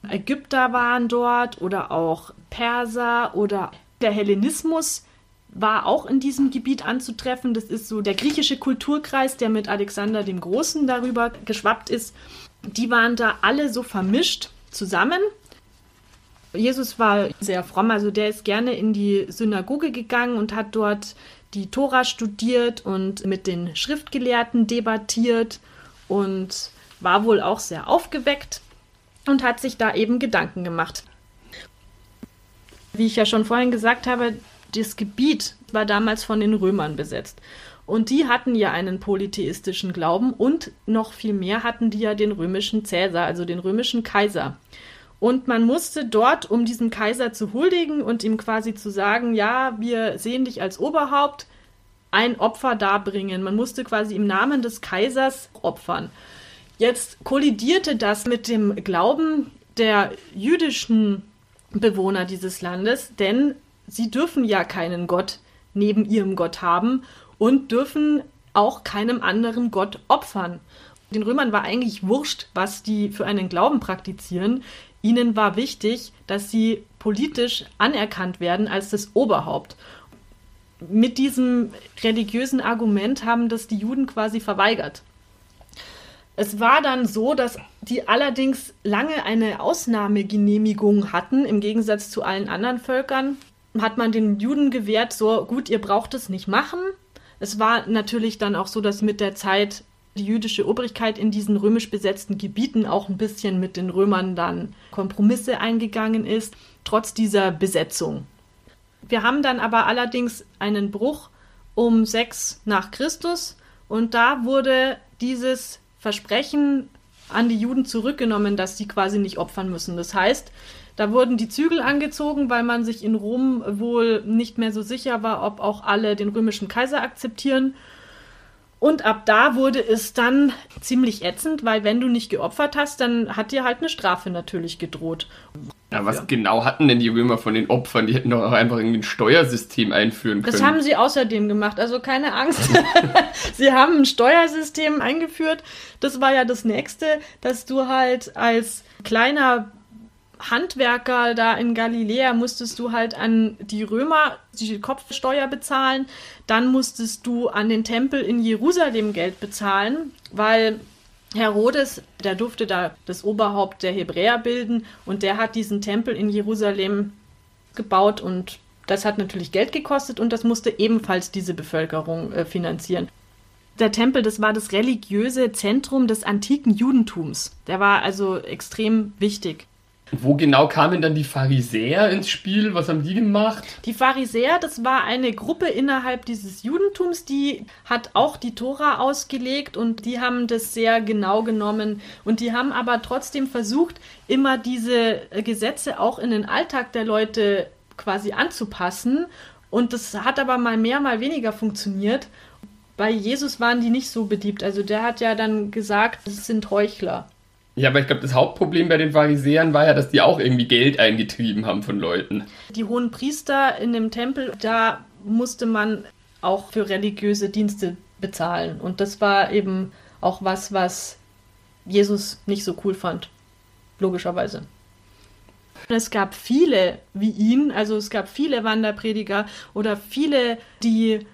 Ägypter waren dort oder auch Perser oder der Hellenismus war auch in diesem Gebiet anzutreffen. Das ist so der griechische Kulturkreis, der mit Alexander dem Großen darüber geschwappt ist. Die waren da alle so vermischt zusammen. Jesus war sehr fromm, also der ist gerne in die Synagoge gegangen und hat dort die Tora studiert und mit den Schriftgelehrten debattiert und war wohl auch sehr aufgeweckt und hat sich da eben Gedanken gemacht. Wie ich ja schon vorhin gesagt habe, das Gebiet war damals von den Römern besetzt. Und die hatten ja einen polytheistischen Glauben und noch viel mehr hatten die ja den römischen Cäsar, also den römischen Kaiser. Und man musste dort, um diesem Kaiser zu huldigen und ihm quasi zu sagen, ja, wir sehen dich als Oberhaupt, ein Opfer darbringen. Man musste quasi im Namen des Kaisers opfern. Jetzt kollidierte das mit dem Glauben der jüdischen Bewohner dieses Landes, denn sie dürfen ja keinen Gott neben ihrem Gott haben und dürfen auch keinem anderen Gott opfern. Den Römern war eigentlich wurscht, was die für einen Glauben praktizieren. Ihnen war wichtig, dass sie politisch anerkannt werden als das Oberhaupt. Mit diesem religiösen Argument haben das die Juden quasi verweigert. Es war dann so, dass die allerdings lange eine Ausnahmegenehmigung hatten, im Gegensatz zu allen anderen Völkern. Hat man den Juden gewährt, so gut, ihr braucht es nicht machen. Es war natürlich dann auch so, dass mit der Zeit die jüdische Obrigkeit in diesen römisch besetzten Gebieten auch ein bisschen mit den Römern dann Kompromisse eingegangen ist, trotz dieser Besetzung. Wir haben dann aber allerdings einen Bruch um 6 nach Christus und da wurde dieses Versprechen an die Juden zurückgenommen, dass sie quasi nicht opfern müssen. Das heißt, da wurden die Zügel angezogen, weil man sich in Rom wohl nicht mehr so sicher war, ob auch alle den römischen Kaiser akzeptieren. Und ab da wurde es dann ziemlich ätzend, weil wenn du nicht geopfert hast, dann hat dir halt eine Strafe natürlich gedroht. Ja, was genau hatten denn die Römer von den Opfern? Die hätten doch auch einfach irgendwie ein Steuersystem einführen können. Das haben sie außerdem gemacht, also keine Angst. sie haben ein Steuersystem eingeführt. Das war ja das nächste, dass du halt als kleiner Handwerker da in Galiläa musstest du halt an die Römer die Kopfsteuer bezahlen, dann musstest du an den Tempel in Jerusalem Geld bezahlen, weil Herodes, der durfte da das Oberhaupt der Hebräer bilden und der hat diesen Tempel in Jerusalem gebaut und das hat natürlich Geld gekostet und das musste ebenfalls diese Bevölkerung äh, finanzieren. Der Tempel, das war das religiöse Zentrum des antiken Judentums. Der war also extrem wichtig. Wo genau kamen dann die Pharisäer ins Spiel? Was haben die gemacht? Die Pharisäer, das war eine Gruppe innerhalb dieses Judentums, die hat auch die Tora ausgelegt und die haben das sehr genau genommen und die haben aber trotzdem versucht, immer diese Gesetze auch in den Alltag der Leute quasi anzupassen und das hat aber mal mehr, mal weniger funktioniert. Bei Jesus waren die nicht so beliebt. Also der hat ja dann gesagt, es sind Heuchler. Ja, aber ich glaube, das Hauptproblem bei den Pharisäern war ja, dass die auch irgendwie Geld eingetrieben haben von Leuten. Die hohen Priester in dem Tempel, da musste man auch für religiöse Dienste bezahlen. Und das war eben auch was, was Jesus nicht so cool fand. Logischerweise. Es gab viele wie ihn, also es gab viele Wanderprediger oder viele, die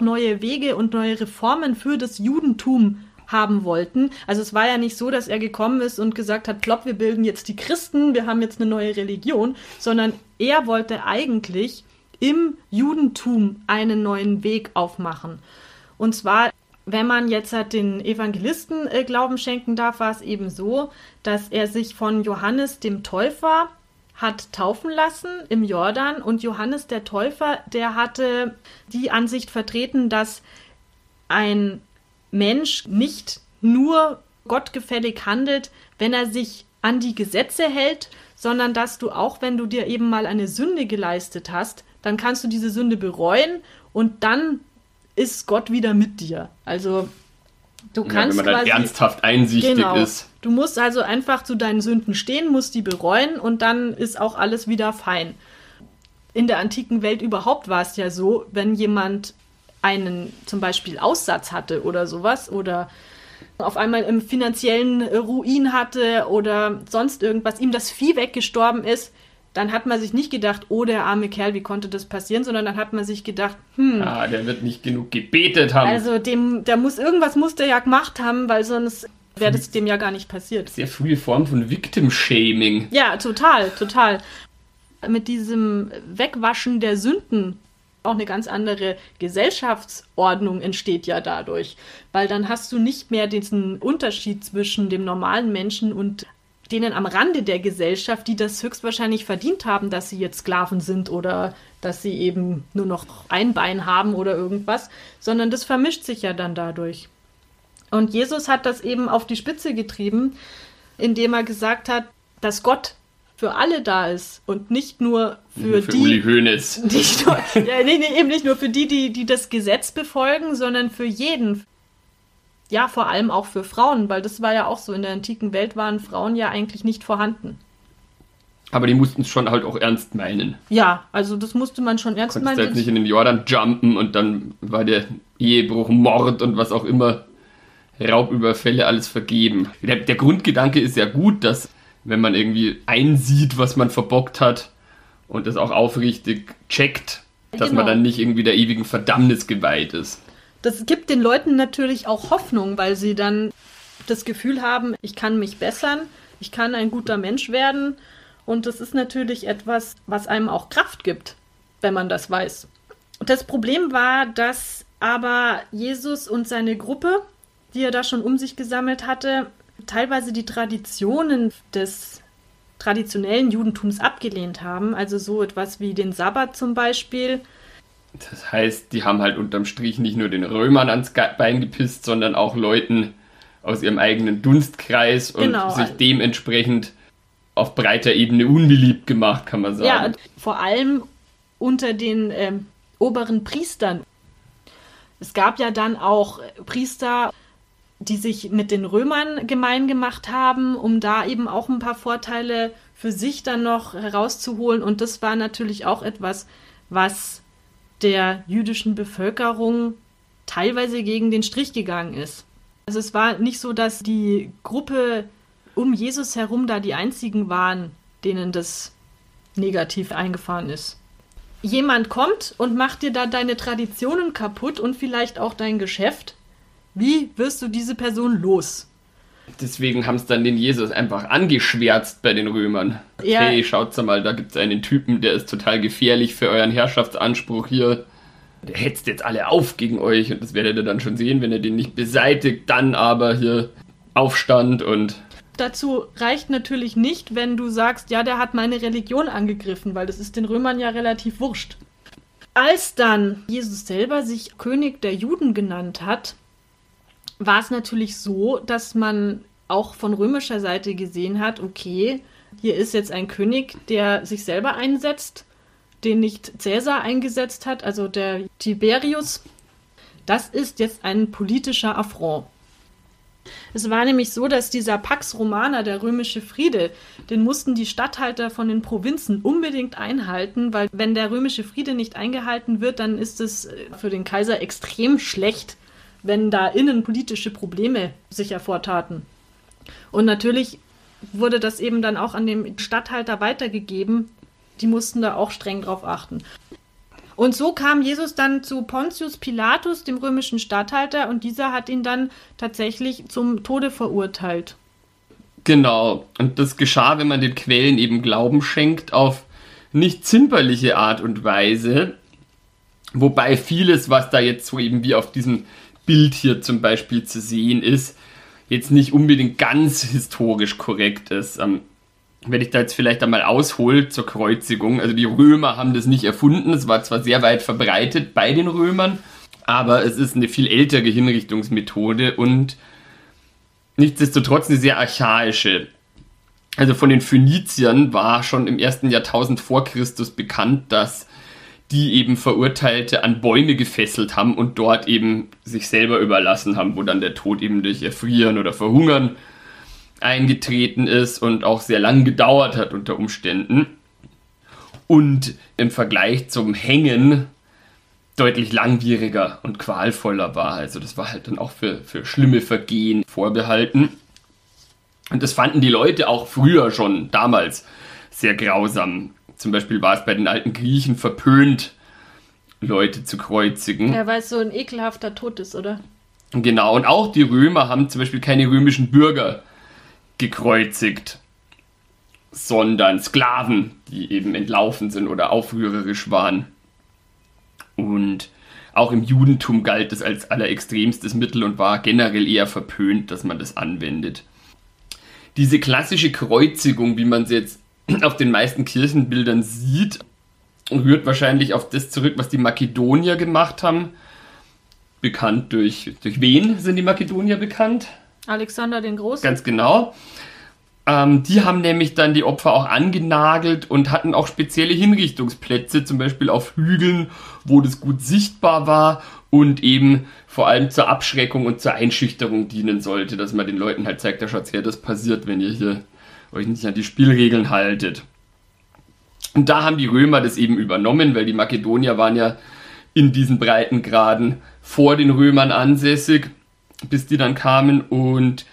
neue Wege und neue Reformen für das Judentum haben wollten. Also es war ja nicht so, dass er gekommen ist und gesagt hat, plopp, wir bilden jetzt die Christen, wir haben jetzt eine neue Religion, sondern er wollte eigentlich im Judentum einen neuen Weg aufmachen. Und zwar, wenn man jetzt halt den Evangelisten äh, Glauben schenken darf, war es eben so, dass er sich von Johannes dem Täufer hat taufen lassen im Jordan und Johannes der Täufer, der hatte die Ansicht vertreten, dass ein Mensch nicht nur gottgefällig handelt, wenn er sich an die Gesetze hält, sondern dass du auch, wenn du dir eben mal eine Sünde geleistet hast, dann kannst du diese Sünde bereuen und dann ist Gott wieder mit dir. Also du kannst ja, wenn man quasi, dann ernsthaft einsichtig genau, ist. Du musst also einfach zu deinen Sünden stehen, musst die bereuen und dann ist auch alles wieder fein. In der antiken Welt überhaupt war es ja so, wenn jemand einen zum Beispiel Aussatz hatte oder sowas oder auf einmal im finanziellen Ruin hatte oder sonst irgendwas, ihm das Vieh weggestorben ist, dann hat man sich nicht gedacht, oh, der arme Kerl, wie konnte das passieren, sondern dann hat man sich gedacht, hm. Ah, der wird nicht genug gebetet haben. Also dem, der muss, irgendwas muss der ja gemacht haben, weil sonst wäre das dem ja gar nicht passiert. Sehr frühe Form von Victim-Shaming. Ja, total, total. Mit diesem Wegwaschen der Sünden auch eine ganz andere Gesellschaftsordnung entsteht ja dadurch, weil dann hast du nicht mehr diesen Unterschied zwischen dem normalen Menschen und denen am Rande der Gesellschaft, die das höchstwahrscheinlich verdient haben, dass sie jetzt Sklaven sind oder dass sie eben nur noch ein Bein haben oder irgendwas, sondern das vermischt sich ja dann dadurch. Und Jesus hat das eben auf die Spitze getrieben, indem er gesagt hat, dass Gott für alle da ist und nicht nur für, für die. Uli Hoeneß. Nicht nur, ja, nee, nee, eben nicht nur für die, die, die das Gesetz befolgen, sondern für jeden ja, vor allem auch für Frauen, weil das war ja auch so, in der antiken Welt waren Frauen ja eigentlich nicht vorhanden. Aber die mussten es schon halt auch ernst meinen. Ja, also das musste man schon ernst Konntest meinen. halt nicht in den Jordan jumpen und dann war der Ehebruch, Mord und was auch immer, Raubüberfälle, alles vergeben. Der, der Grundgedanke ist ja gut, dass wenn man irgendwie einsieht, was man verbockt hat und das auch aufrichtig checkt, dass Genau. man dann nicht irgendwie der ewigen Verdammnis geweiht ist. Das gibt den Leuten natürlich auch Hoffnung, weil sie dann das Gefühl haben, ich kann mich bessern, ich kann ein guter Mensch werden. Und das ist natürlich etwas, was einem auch Kraft gibt, wenn man das weiß. Das Problem war, dass aber Jesus und seine Gruppe, die er da schon um sich gesammelt hatte, teilweise die Traditionen des traditionellen Judentums abgelehnt haben. Also so etwas wie den Sabbat zum Beispiel. Das heißt, die haben halt unterm Strich nicht nur den Römern ans Bein gepisst, sondern auch Leuten aus ihrem eigenen Dunstkreis und Genau. sich dementsprechend auf breiter Ebene unbeliebt gemacht, kann man sagen. Ja, vor allem unter den ähm, oberen Priestern. Es gab ja dann auch Priester, die sich mit den Römern gemein gemacht haben, um da eben auch ein paar Vorteile für sich dann noch herauszuholen. Und das war natürlich auch etwas, was der jüdischen Bevölkerung teilweise gegen den Strich gegangen ist. Also es war nicht so, dass die Gruppe um Jesus herum da die einzigen waren, denen das negativ eingefahren ist. Jemand kommt und macht dir da deine Traditionen kaputt und vielleicht auch dein Geschäft. Wie wirst du diese Person los? Deswegen haben es dann den Jesus einfach angeschwärzt bei den Römern. Ja. Hey, schaut's mal, da gibt's einen Typen, der ist total gefährlich für euren Herrschaftsanspruch hier. Der hetzt jetzt alle auf gegen euch und das werdet ihr dann schon sehen, wenn ihr den nicht beseitigt. Dann aber hier Aufstand und Dazu reicht natürlich nicht, wenn du sagst, ja, der hat meine Religion angegriffen, weil das ist den Römern ja relativ wurscht. Als dann Jesus selber sich König der Juden genannt hat, war es natürlich so, dass man auch von römischer Seite gesehen hat, okay, hier ist jetzt ein König, der sich selber einsetzt, den nicht Cäsar eingesetzt hat, also der Tiberius. Das ist jetzt ein politischer Affront. Es war nämlich so, dass dieser Pax Romana, der römische Friede, den mussten die Statthalter von den Provinzen unbedingt einhalten, weil wenn der römische Friede nicht eingehalten wird, dann ist es äh, für den Kaiser extrem schlecht, wenn da innenpolitische Probleme sich hervortaten. Und natürlich wurde das eben dann auch an den Statthalter weitergegeben. Die mussten da auch streng drauf achten. Und so kam Jesus dann zu Pontius Pilatus, dem römischen Statthalter, und dieser hat ihn dann tatsächlich zum Tode verurteilt. Genau. Und das geschah, wenn man den Quellen eben Glauben schenkt, auf nicht zimperliche Art und Weise. Wobei vieles, was da jetzt so eben wie auf diesem Bild hier zum Beispiel zu sehen ist, jetzt nicht unbedingt ganz historisch korrekt ist. Ähm, wenn ich da jetzt vielleicht einmal aushole zur Kreuzigung, also die Römer haben das nicht erfunden, es war zwar sehr weit verbreitet bei den Römern, aber es ist eine viel ältere Hinrichtungsmethode und nichtsdestotrotz eine sehr archaische. Also von den Phöniziern war schon im ersten Jahrtausend vor Christus bekannt, dass die eben Verurteilte an Bäume gefesselt haben und dort eben sich selber überlassen haben, wo dann der Tod eben durch Erfrieren oder Verhungern eingetreten ist und auch sehr lang gedauert hat unter Umständen. Und im Vergleich zum Hängen deutlich langwieriger und qualvoller war. Also das war halt dann auch für, für schlimme Vergehen vorbehalten. Und das fanden die Leute auch früher schon, damals, sehr grausam. Zum Beispiel war es bei den alten Griechen verpönt, Leute zu kreuzigen. Ja, weil es so ein ekelhafter Tod ist, oder? Genau, und auch die Römer haben zum Beispiel keine römischen Bürger gekreuzigt, sondern Sklaven, die eben entlaufen sind oder aufrührerisch waren. Und auch im Judentum galt es als allerextremstes Mittel und war generell eher verpönt, dass man das anwendet. Diese klassische Kreuzigung, wie man sie jetzt auf den meisten Kirchenbildern sieht, rührt wahrscheinlich auf das zurück, was die Makedonier gemacht haben. Bekannt durch, durch wen sind die Makedonier bekannt? Alexander den Großen. Ganz genau. Ähm, die haben nämlich dann die Opfer auch angenagelt und hatten auch spezielle Hinrichtungsplätze, zum Beispiel auf Hügeln, wo das gut sichtbar war und eben vor allem zur Abschreckung und zur Einschüchterung dienen sollte, dass man den Leuten halt zeigt, da schaut's her, das passiert, wenn ihr hier euch nicht an die Spielregeln haltet. Und da haben die Römer das eben übernommen, weil die Makedonier waren ja in diesen Breitengraden vor den Römern ansässig, bis die dann kamen und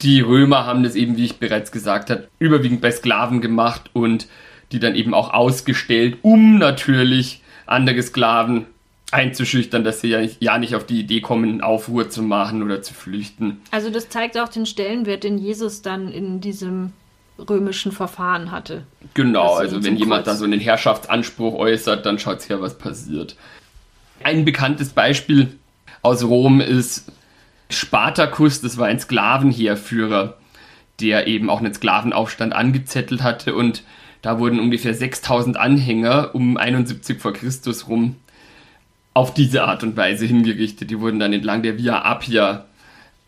die Römer haben das eben, wie ich bereits gesagt habe, überwiegend bei Sklaven gemacht und die dann eben auch ausgestellt, um natürlich andere Sklaven einzuschüchtern, dass sie ja nicht, ja nicht auf die Idee kommen, Aufruhr zu machen oder zu flüchten. Also das zeigt auch den Stellenwert, den Jesus dann in diesem römischen Verfahren hatte. Genau, also wenn jemand Kreuz. da so einen Herrschaftsanspruch äußert, dann schaut her, was passiert. Ein bekanntes Beispiel aus Rom ist Spartacus, das war ein Sklavenheerführer, der eben auch einen Sklavenaufstand angezettelt hatte und da wurden ungefähr 6000 Anhänger um 71 vor Christus rum auf diese Art und Weise hingerichtet. Die wurden dann entlang der Via Appia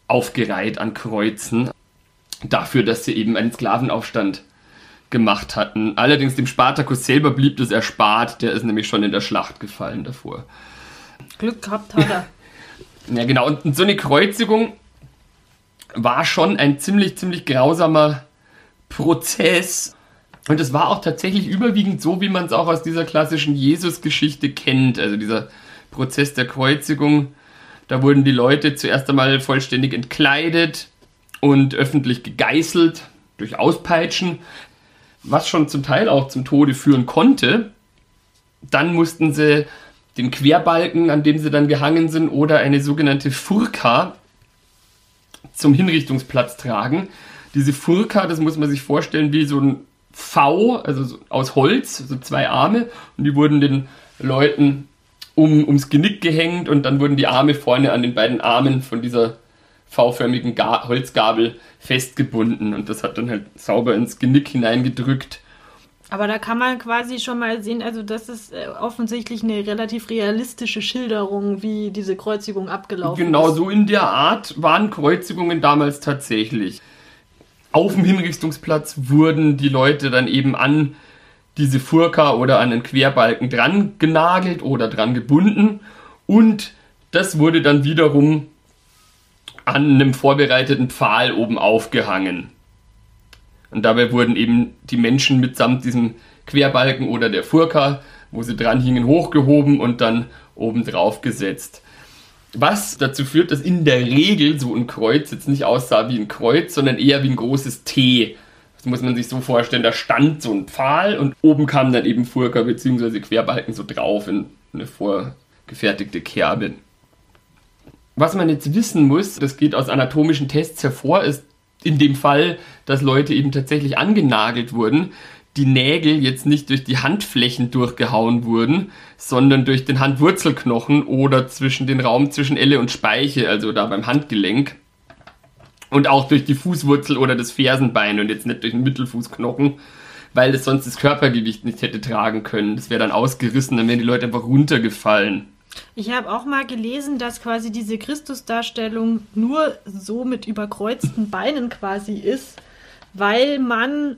aufgereiht an Kreuzen dafür, dass sie eben einen Sklavenaufstand gemacht hatten. Allerdings dem Spartacus selber blieb das erspart, der ist nämlich schon in der Schlacht gefallen davor. Glück gehabt hat er. ja, genau. Und so eine Kreuzigung war schon ein ziemlich, ziemlich grausamer Prozess. Und es war auch tatsächlich überwiegend so, wie man es auch aus dieser klassischen Jesus-Geschichte kennt. Also dieser Prozess der Kreuzigung. Da wurden die Leute zuerst einmal vollständig entkleidet, und öffentlich gegeißelt durch Auspeitschen, was schon zum Teil auch zum Tode führen konnte. Dann mussten sie den Querbalken, an dem sie dann gehangen sind, oder eine sogenannte Furka zum Hinrichtungsplatz tragen. Diese Furka, das muss man sich vorstellen wie so ein V, also aus Holz, so zwei Arme, und die wurden den Leuten um, ums Genick gehängt und dann wurden die Arme vorne an den beiden Armen von dieser V-förmigen Ga Holzgabel festgebunden und das hat dann halt sauber ins Genick hineingedrückt. Aber da kann man quasi schon mal sehen, also das ist äh, offensichtlich eine relativ realistische Schilderung, wie diese Kreuzigung abgelaufen genau, ist. Genau, so in der Art waren Kreuzigungen damals tatsächlich. Auf dem Hinrichtungsplatz wurden die Leute dann eben an diese Furka oder an den Querbalken dran genagelt oder dran gebunden und das wurde dann wiederum an einem vorbereiteten Pfahl oben aufgehangen. Und dabei wurden eben die Menschen mitsamt diesem Querbalken oder der Furka, wo sie dran hingen, hochgehoben und dann oben drauf gesetzt. Was dazu führt, dass in der Regel so ein Kreuz jetzt nicht aussah wie ein Kreuz, sondern eher wie ein großes T. Das muss man sich so vorstellen, da stand so ein Pfahl und oben kam dann eben Furka bzw. Querbalken so drauf in eine vorgefertigte Kerbe. Was man jetzt wissen muss, das geht aus anatomischen Tests hervor, ist in dem Fall, dass Leute eben tatsächlich angenagelt wurden, die Nägel jetzt nicht durch die Handflächen durchgehauen wurden, sondern durch den Handwurzelknochen oder zwischen den Raum zwischen Elle und Speiche, also da beim Handgelenk. Und auch durch die Fußwurzel oder das Fersenbein und jetzt nicht durch den Mittelfußknochen, weil es sonst das Körpergewicht nicht hätte tragen können. Das wäre dann ausgerissen, dann wären die Leute einfach runtergefallen. Ich habe auch mal gelesen, dass quasi diese Christusdarstellung nur so mit überkreuzten Beinen quasi ist, weil man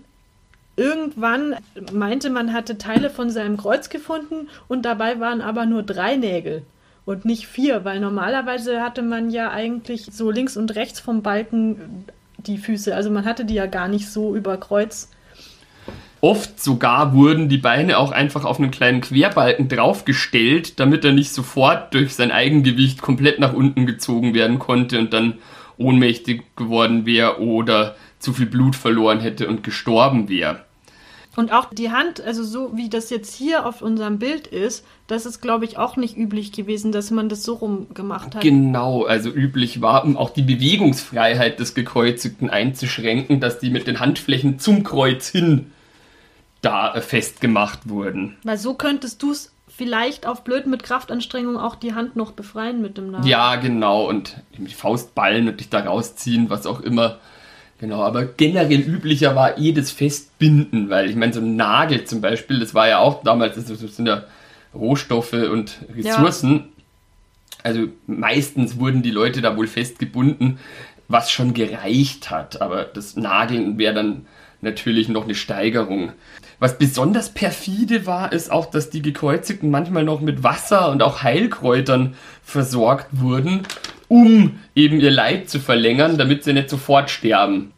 irgendwann meinte, man hatte Teile von seinem Kreuz gefunden und dabei waren aber nur drei Nägel und nicht vier, weil normalerweise hatte man ja eigentlich so links und rechts vom Balken die Füße. Also man hatte die ja gar nicht so über Kreuz. Oft sogar wurden die Beine auch einfach auf einen kleinen Querbalken draufgestellt, damit er nicht sofort durch sein Eigengewicht komplett nach unten gezogen werden konnte und dann ohnmächtig geworden wäre oder zu viel Blut verloren hätte und gestorben wäre. Und auch die Hand, also so wie das jetzt hier auf unserem Bild ist, das ist, glaube ich, auch nicht üblich gewesen, dass man das so rum gemacht hat. Genau, also üblich war, um auch die Bewegungsfreiheit des Gekreuzigten einzuschränken, dass die mit den Handflächen zum Kreuz hin da äh, festgemacht wurden. Weil so könntest du es vielleicht auf blöd mit Kraftanstrengung auch die Hand noch befreien mit dem Nagel. Ja, genau, und die Faust ballen und dich da rausziehen, was auch immer Genau, aber generell üblicher war eh das Festbinden, weil ich meine, so ein Nagel zum Beispiel, das war ja auch damals, das sind ja Rohstoffe und Ressourcen. Ja. Also meistens wurden die Leute da wohl festgebunden, was schon gereicht hat, aber das Nageln wäre dann natürlich noch eine Steigerung. Was besonders perfide war, ist auch, dass die Gekreuzigten manchmal noch mit Wasser und auch Heilkräutern versorgt wurden um eben ihr Leid zu verlängern, damit sie nicht sofort sterben.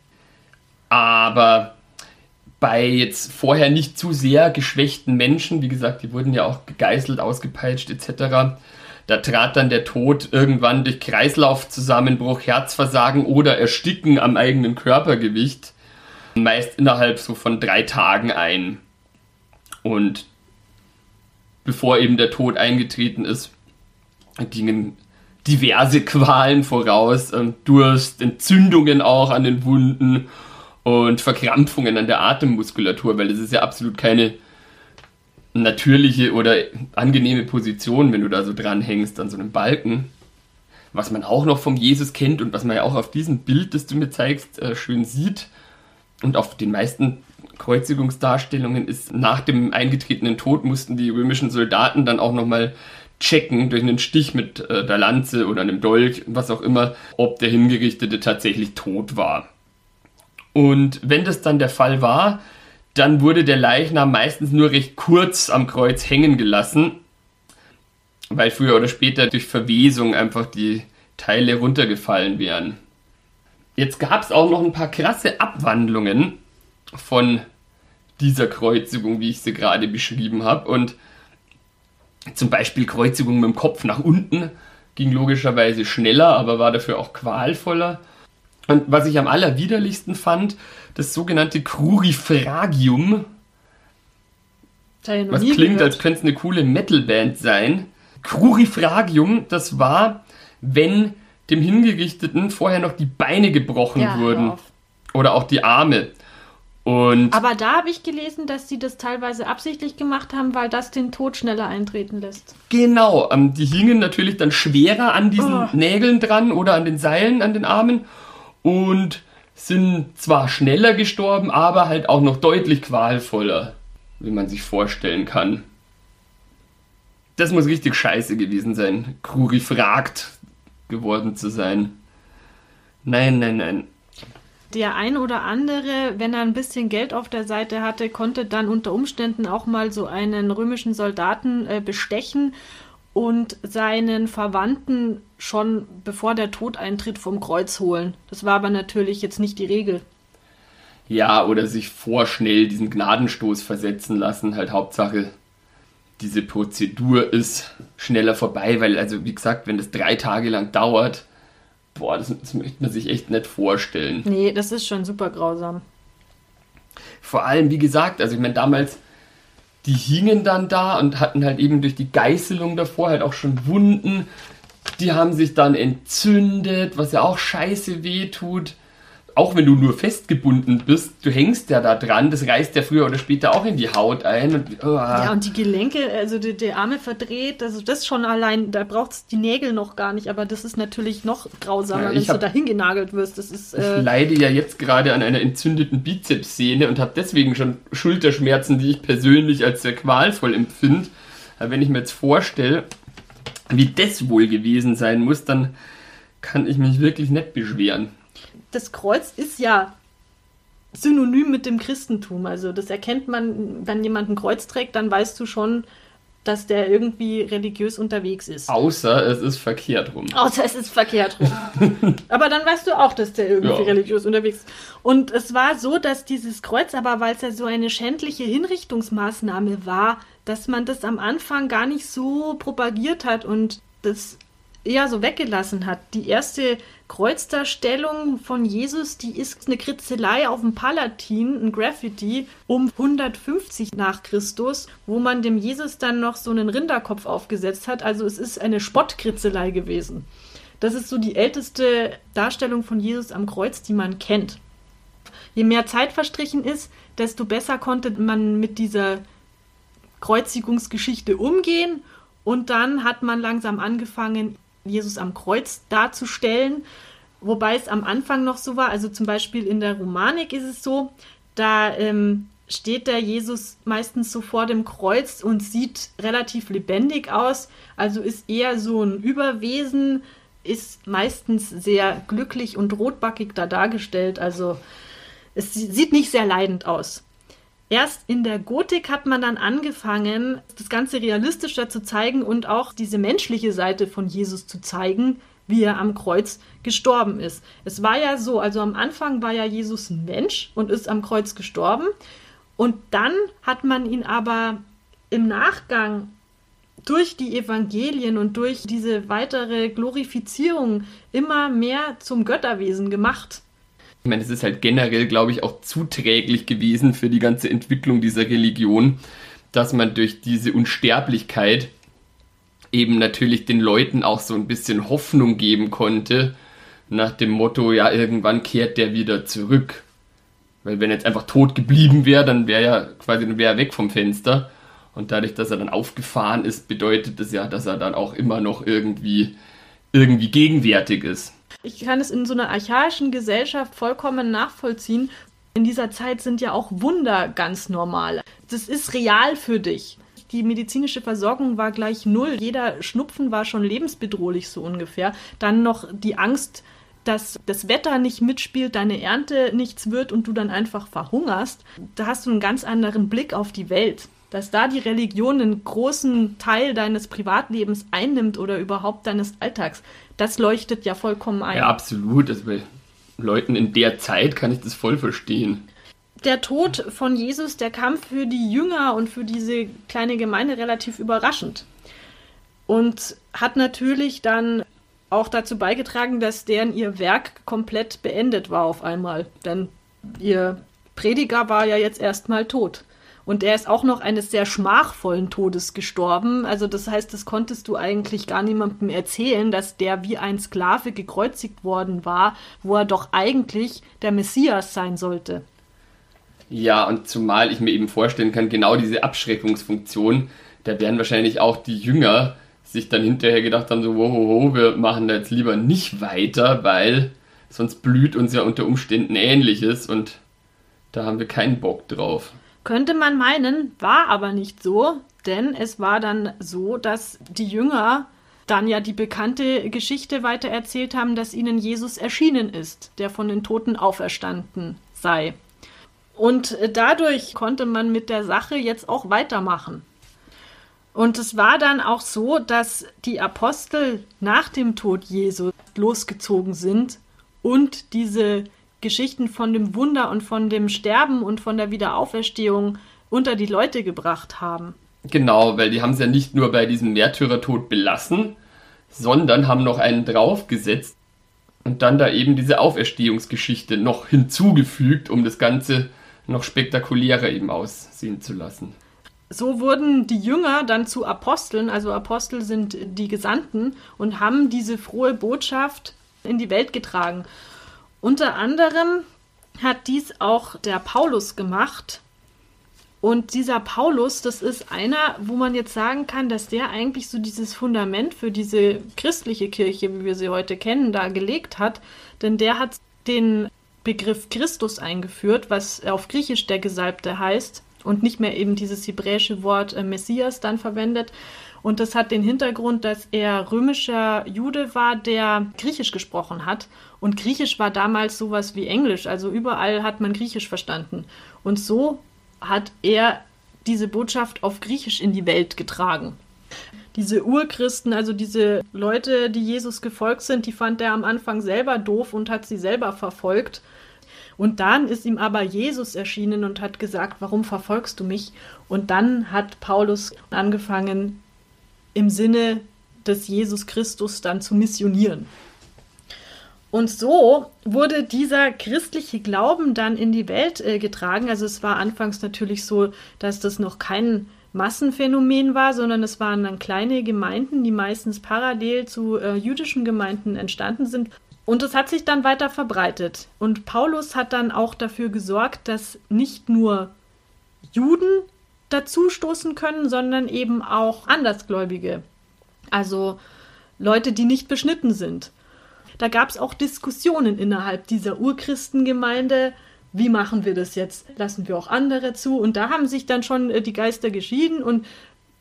Aber bei jetzt vorher nicht zu sehr geschwächten Menschen, wie gesagt, die wurden ja auch gegeißelt, ausgepeitscht etc., da trat dann der Tod irgendwann durch Kreislaufzusammenbruch, Herzversagen oder Ersticken am eigenen Körpergewicht meist innerhalb so von drei Tagen ein. Und bevor eben der Tod eingetreten ist, gingen diverse Qualen voraus, ähm, Durst, Entzündungen auch an den Wunden und Verkrampfungen an der Atemmuskulatur, weil das ist ja absolut keine natürliche oder angenehme Position, wenn du da so dran hängst an so einem Balken. Was man auch noch vom Jesus kennt und was man ja auch auf diesem Bild, das du mir zeigst, äh, schön sieht und auf den meisten Kreuzigungsdarstellungen ist, nach dem eingetretenen Tod mussten die römischen Soldaten dann auch nochmal checken durch einen Stich mit äh, der Lanze oder einem Dolch, was auch immer, ob der Hingerichtete tatsächlich tot war. Und wenn das dann der Fall war, dann wurde der Leichnam meistens nur recht kurz am Kreuz hängen gelassen, weil früher oder später durch Verwesung einfach die Teile runtergefallen wären. Jetzt gab es auch noch ein paar krasse Abwandlungen von dieser Kreuzigung, wie ich sie gerade beschrieben habe. Und zum Beispiel Kreuzigung mit dem Kopf nach unten ging logischerweise schneller, aber war dafür auch qualvoller. Und was ich am allerwiderlichsten fand, das sogenannte Crurifragium. Was klingt, gehört. als könnte es eine coole Metalband sein. Crurifragium, das war, wenn dem Hingerichteten vorher noch die Beine gebrochen ja, wurden. Oder auch die Arme. Und Aber da habe ich gelesen, dass sie das teilweise absichtlich gemacht haben, weil das den Tod schneller eintreten lässt. Genau, ähm, die hingen natürlich dann schwerer an diesen oh. Nägeln dran oder an den Seilen an den Armen und sind zwar schneller gestorben, aber halt auch noch deutlich qualvoller, wie man sich vorstellen kann. Das muss richtig scheiße gewesen sein, Kruri fragt geworden zu sein. Nein, nein, nein. Der ein oder andere, wenn er ein bisschen Geld auf der Seite hatte, konnte dann unter Umständen auch mal so einen römischen Soldaten äh, bestechen und seinen Verwandten schon bevor der Tod eintritt vom Kreuz holen. Das war aber natürlich jetzt nicht die Regel. Ja, oder sich vorschnell diesen Gnadenstoß versetzen lassen, halt Hauptsache diese Prozedur ist schneller vorbei, weil also wie gesagt, wenn das drei Tage lang dauert, boah, das, das möchte man sich echt nicht vorstellen. Nee, das ist schon super grausam. vor allem, wie gesagt, also ich meine, damals, die hingen dann da und hatten halt eben durch die Geißelung davor halt auch schon Wunden. Die haben sich dann entzündet, was ja auch scheiße weh tut auch wenn du nur festgebunden bist, du hängst ja da dran, das reißt ja früher oder später auch in die Haut ein. Und, oh. Ja, und die Gelenke, also die, die, Arme verdreht, also das schon allein, da braucht es die Nägel noch gar nicht, aber das ist natürlich noch grausamer, ja, wenn du dahin genagelt wirst. Das ist, äh, ich leide ja jetzt gerade an einer entzündeten Bizepssehne und habe deswegen schon Schulterschmerzen, die ich persönlich als sehr qualvoll empfinde. Aber wenn ich mir jetzt vorstelle, wie das wohl gewesen sein muss, dann kann ich mich wirklich nicht beschweren das Kreuz ist ja synonym mit dem Christentum. Also das erkennt man, wenn jemand ein Kreuz trägt, dann weißt du schon, dass der irgendwie religiös unterwegs ist. Außer es ist verkehrt rum. Außer es ist verkehrt rum. aber dann weißt du auch, dass der irgendwie ja. religiös unterwegs ist. Und es war so, dass dieses Kreuz, aber weil es ja so eine schändliche Hinrichtungsmaßnahme war, dass man das am Anfang gar nicht so propagiert hat und das eher so weggelassen hat. Die erste Kreuzdarstellung von Jesus, die ist eine Kritzelei auf dem Palatin, ein Graffiti um 150 nach Christus, wo man dem Jesus dann noch so einen Rinderkopf aufgesetzt hat. Also es ist eine Spottkritzelei gewesen. Das ist so die älteste Darstellung von Jesus am Kreuz, die man kennt. Je mehr Zeit verstrichen ist, desto besser konnte man mit dieser Kreuzigungsgeschichte umgehen und dann hat man langsam angefangen, Jesus am Kreuz darzustellen. Wobei es am Anfang noch so war, also zum Beispiel in der Romanik ist es so, da ähm, steht der Jesus meistens so vor dem Kreuz und sieht relativ lebendig aus, also ist eher so ein Überwesen, ist meistens sehr glücklich und rotbackig da dargestellt, also es sieht nicht sehr leidend aus. Erst in der Gotik hat man dann angefangen, das Ganze realistischer zu zeigen und auch diese menschliche Seite von Jesus zu zeigen, wie er am Kreuz gestorben ist. Es war ja so, also am Anfang war ja Jesus ein Mensch und ist am Kreuz gestorben. Und dann hat man ihn aber im Nachgang durch die Evangelien und durch diese weitere Glorifizierung immer mehr zum Götterwesen gemacht. Ich meine, es ist halt generell, glaube ich, auch zuträglich gewesen für die ganze Entwicklung dieser Religion, dass man durch diese Unsterblichkeit eben natürlich den Leuten auch so ein bisschen Hoffnung geben konnte, nach dem Motto, ja, irgendwann kehrt der wieder zurück. Weil wenn er jetzt einfach tot geblieben wäre, dann wäre er quasi dann wäre er weg vom Fenster. Und dadurch, dass er dann aufgefahren ist, bedeutet das ja, dass er dann auch immer noch irgendwie, irgendwie gegenwärtig ist. Ich kann es in so einer archaischen Gesellschaft vollkommen nachvollziehen. In dieser Zeit sind ja auch Wunder ganz normal. Das ist real für dich. Die medizinische Versorgung war gleich null. Jeder Schnupfen war schon lebensbedrohlich so ungefähr. Dann noch die Angst, dass das Wetter nicht mitspielt, deine Ernte nichts wird und du dann einfach verhungerst. Da hast du einen ganz anderen Blick auf die Welt dass da die Religion einen großen Teil deines Privatlebens einnimmt oder überhaupt deines Alltags, das leuchtet ja vollkommen ein. Ja, absolut. Also bei Leuten in der Zeit kann ich das voll verstehen. Der Tod von Jesus, der kam für die Jünger und für diese kleine Gemeinde relativ überraschend. Und hat natürlich dann auch dazu beigetragen, dass deren ihr Werk komplett beendet war auf einmal. Denn ihr Prediger war ja jetzt erstmal tot. Und er ist auch noch eines sehr schmachvollen Todes gestorben. Also das heißt, das konntest du eigentlich gar niemandem erzählen, dass der wie ein Sklave gekreuzigt worden war, wo er doch eigentlich der Messias sein sollte. Ja, und zumal ich mir eben vorstellen kann, genau diese Abschreckungsfunktion, da werden wahrscheinlich auch die Jünger sich dann hinterher gedacht haben, so, wow, wow, wir machen da jetzt lieber nicht weiter, weil sonst blüht uns ja unter Umständen ähnliches und da haben wir keinen Bock drauf. Könnte man meinen, war aber nicht so, denn es war dann so, dass die Jünger dann ja die bekannte Geschichte weitererzählt haben, dass ihnen Jesus erschienen ist, der von den Toten auferstanden sei. Und dadurch konnte man mit der Sache jetzt auch weitermachen. Und es war dann auch so, dass die Apostel nach dem Tod Jesu losgezogen sind und diese Geschichten von dem Wunder und von dem Sterben und von der Wiederauferstehung unter die Leute gebracht haben. Genau, weil die haben es ja nicht nur bei diesem Märtyrertod belassen, sondern haben noch einen draufgesetzt und dann da eben diese Auferstehungsgeschichte noch hinzugefügt, um das Ganze noch spektakulärer eben aussehen zu lassen. So wurden die Jünger dann zu Aposteln, also Apostel sind die Gesandten und haben diese frohe Botschaft in die Welt getragen. Unter anderem hat dies auch der Paulus gemacht. Und dieser Paulus, das ist einer, wo man jetzt sagen kann, dass der eigentlich so dieses Fundament für diese christliche Kirche, wie wir sie heute kennen, da gelegt hat. Denn der hat den Begriff Christus eingeführt, was auf Griechisch der Gesalbte heißt und nicht mehr eben dieses hebräische Wort äh, Messias dann verwendet. Und das hat den Hintergrund, dass er römischer Jude war, der Griechisch gesprochen hat. Und Griechisch war damals sowas wie Englisch. Also überall hat man Griechisch verstanden. Und so hat er diese Botschaft auf Griechisch in die Welt getragen. Diese Urchristen, also diese Leute, die Jesus gefolgt sind, die fand er am Anfang selber doof und hat sie selber verfolgt. Und dann ist ihm aber Jesus erschienen und hat gesagt, warum verfolgst du mich? Und dann hat Paulus angefangen, im Sinne des Jesus Christus dann zu missionieren. Und so wurde dieser christliche Glauben dann in die Welt äh, getragen. Also es war anfangs natürlich so, dass das noch kein Massenphänomen war, sondern es waren dann kleine Gemeinden, die meistens parallel zu äh, jüdischen Gemeinden entstanden sind. Und es hat sich dann weiter verbreitet. Und Paulus hat dann auch dafür gesorgt, dass nicht nur Juden dazu stoßen können, sondern eben auch Andersgläubige. Also Leute, die nicht beschnitten sind. Da gab es auch Diskussionen innerhalb dieser Urchristengemeinde. Wie machen wir das jetzt? Lassen wir auch andere zu? Und da haben sich dann schon äh, die Geister geschieden. Und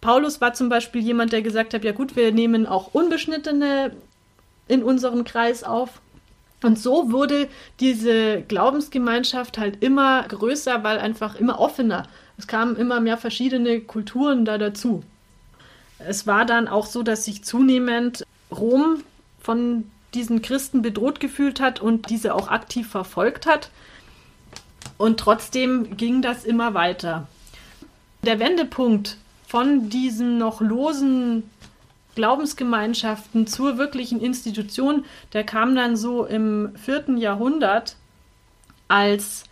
Paulus war zum Beispiel jemand, der gesagt hat: Ja, gut, wir nehmen auch Unbeschnittene in unseren Kreis auf. Und so wurde diese Glaubensgemeinschaft halt immer größer, weil einfach immer offener. Es kamen immer mehr verschiedene Kulturen da dazu. Es war dann auch so, dass sich zunehmend Rom von diesen Christen bedroht gefühlt hat und diese auch aktiv verfolgt hat. Und trotzdem ging das immer weiter. Der Wendepunkt von diesen noch losen Glaubensgemeinschaften zur wirklichen Institution, der kam dann so im vierten Jahrhundert, als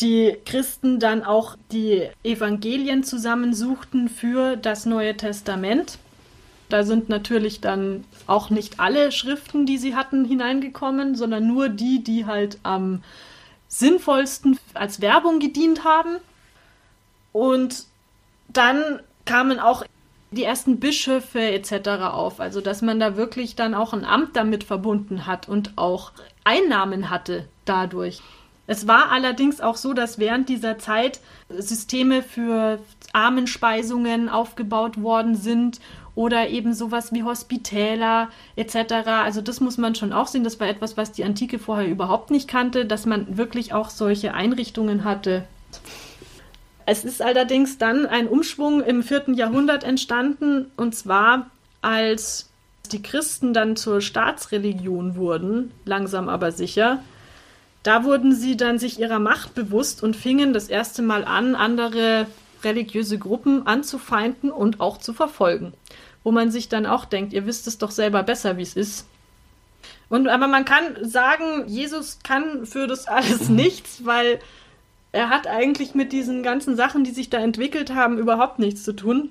die Christen dann auch die Evangelien zusammensuchten für das Neue Testament. Da sind natürlich dann auch nicht alle Schriften, die sie hatten, hineingekommen, sondern nur die, die halt am sinnvollsten als Werbung gedient haben. Und dann kamen auch die ersten Bischöfe etc. auf. Also dass man da wirklich dann auch ein Amt damit verbunden hat und auch Einnahmen hatte dadurch. Es war allerdings auch so, dass während dieser Zeit Systeme für Armenspeisungen aufgebaut worden sind oder eben sowas wie Hospitäler etc. Also das muss man schon auch sehen. Das war etwas, was die Antike vorher überhaupt nicht kannte, dass man wirklich auch solche Einrichtungen hatte. Es ist allerdings dann ein Umschwung im vierten Jahrhundert entstanden, und zwar als die Christen dann zur Staatsreligion wurden, langsam aber sicher. Da wurden sie dann sich ihrer Macht bewusst und fingen das erste Mal an, andere religiöse Gruppen anzufeinden und auch zu verfolgen. Wo man sich dann auch denkt, ihr wisst es doch selber besser, wie es ist. Und aber man kann sagen, Jesus kann für das alles nichts, weil er hat eigentlich mit diesen ganzen Sachen, die sich da entwickelt haben, überhaupt nichts zu tun.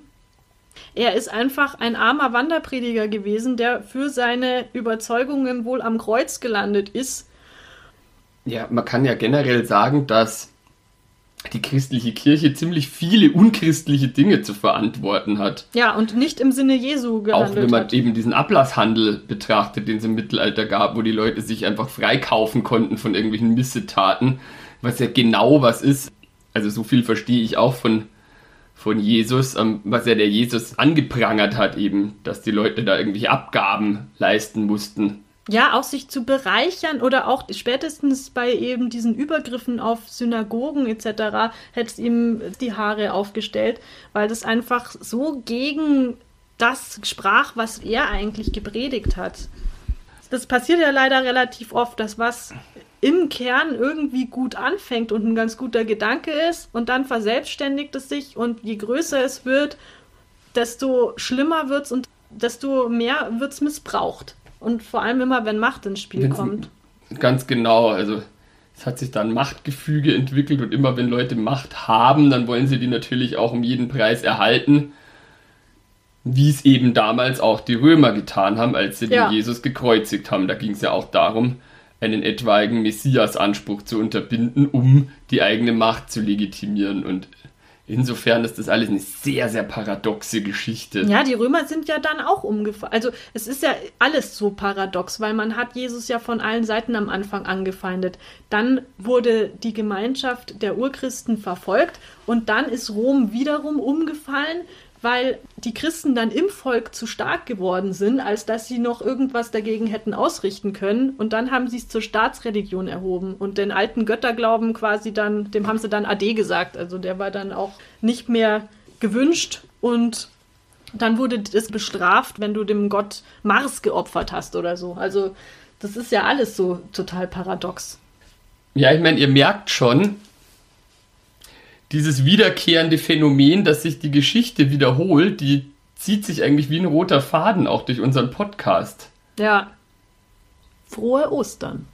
Er ist einfach ein armer Wanderprediger gewesen, der für seine Überzeugungen wohl am Kreuz gelandet ist. Ja, man kann ja generell sagen, dass die christliche Kirche ziemlich viele unchristliche Dinge zu verantworten hat. Ja, und nicht im Sinne Jesu gehandelt Auch wenn man hat. eben diesen Ablasshandel betrachtet, den es im Mittelalter gab, wo die Leute sich einfach freikaufen konnten von irgendwelchen Missetaten was ja genau was ist. Also so viel verstehe ich auch von, von Jesus, ähm, was ja der Jesus angeprangert hat eben, dass die Leute da irgendwelche Abgaben leisten mussten. Ja, auch sich zu bereichern oder auch spätestens bei eben diesen Übergriffen auf Synagogen etc. hätte es ihm die Haare aufgestellt, weil das einfach so gegen das sprach, was er eigentlich gepredigt hat. Das passiert ja leider relativ oft, dass was im Kern irgendwie gut anfängt und ein ganz guter Gedanke ist und dann verselbstständigt es sich und je größer es wird, desto schlimmer wird es und desto mehr wird es missbraucht. Und vor allem immer, wenn Macht ins Spiel Wenn's- kommt. Ganz genau, also es hat sich dann Machtgefüge entwickelt und immer wenn Leute Macht haben, dann wollen sie die natürlich auch um jeden Preis erhalten. Wie es eben damals auch die Römer getan haben, als sie ja. den Jesus gekreuzigt haben. Da ging es ja auch darum, einen etwaigen Messias-Anspruch zu unterbinden, um die eigene Macht zu legitimieren. Und Insofern ist das alles eine sehr, sehr paradoxe Geschichte. Ja, die Römer sind ja dann auch umgefallen. Also es ist ja alles so paradox, weil man hat Jesus ja von allen Seiten am Anfang angefeindet. Dann wurde die Gemeinschaft der Urchristen verfolgt und dann ist Rom wiederum umgefallen weil die Christen dann im Volk zu stark geworden sind, als dass sie noch irgendwas dagegen hätten ausrichten können. Und dann haben sie es zur Staatsreligion erhoben und den alten Götterglauben quasi dann, dem haben sie dann Ade gesagt. Also der war dann auch nicht mehr gewünscht und dann wurde es bestraft, wenn du dem Gott Mars geopfert hast oder so. Also das ist ja alles so total paradox. Ja, ich meine, ihr merkt schon, dieses wiederkehrende Phänomen, dass sich die Geschichte wiederholt, die zieht sich eigentlich wie ein roter Faden auch durch unseren Podcast. Ja. Frohe Ostern.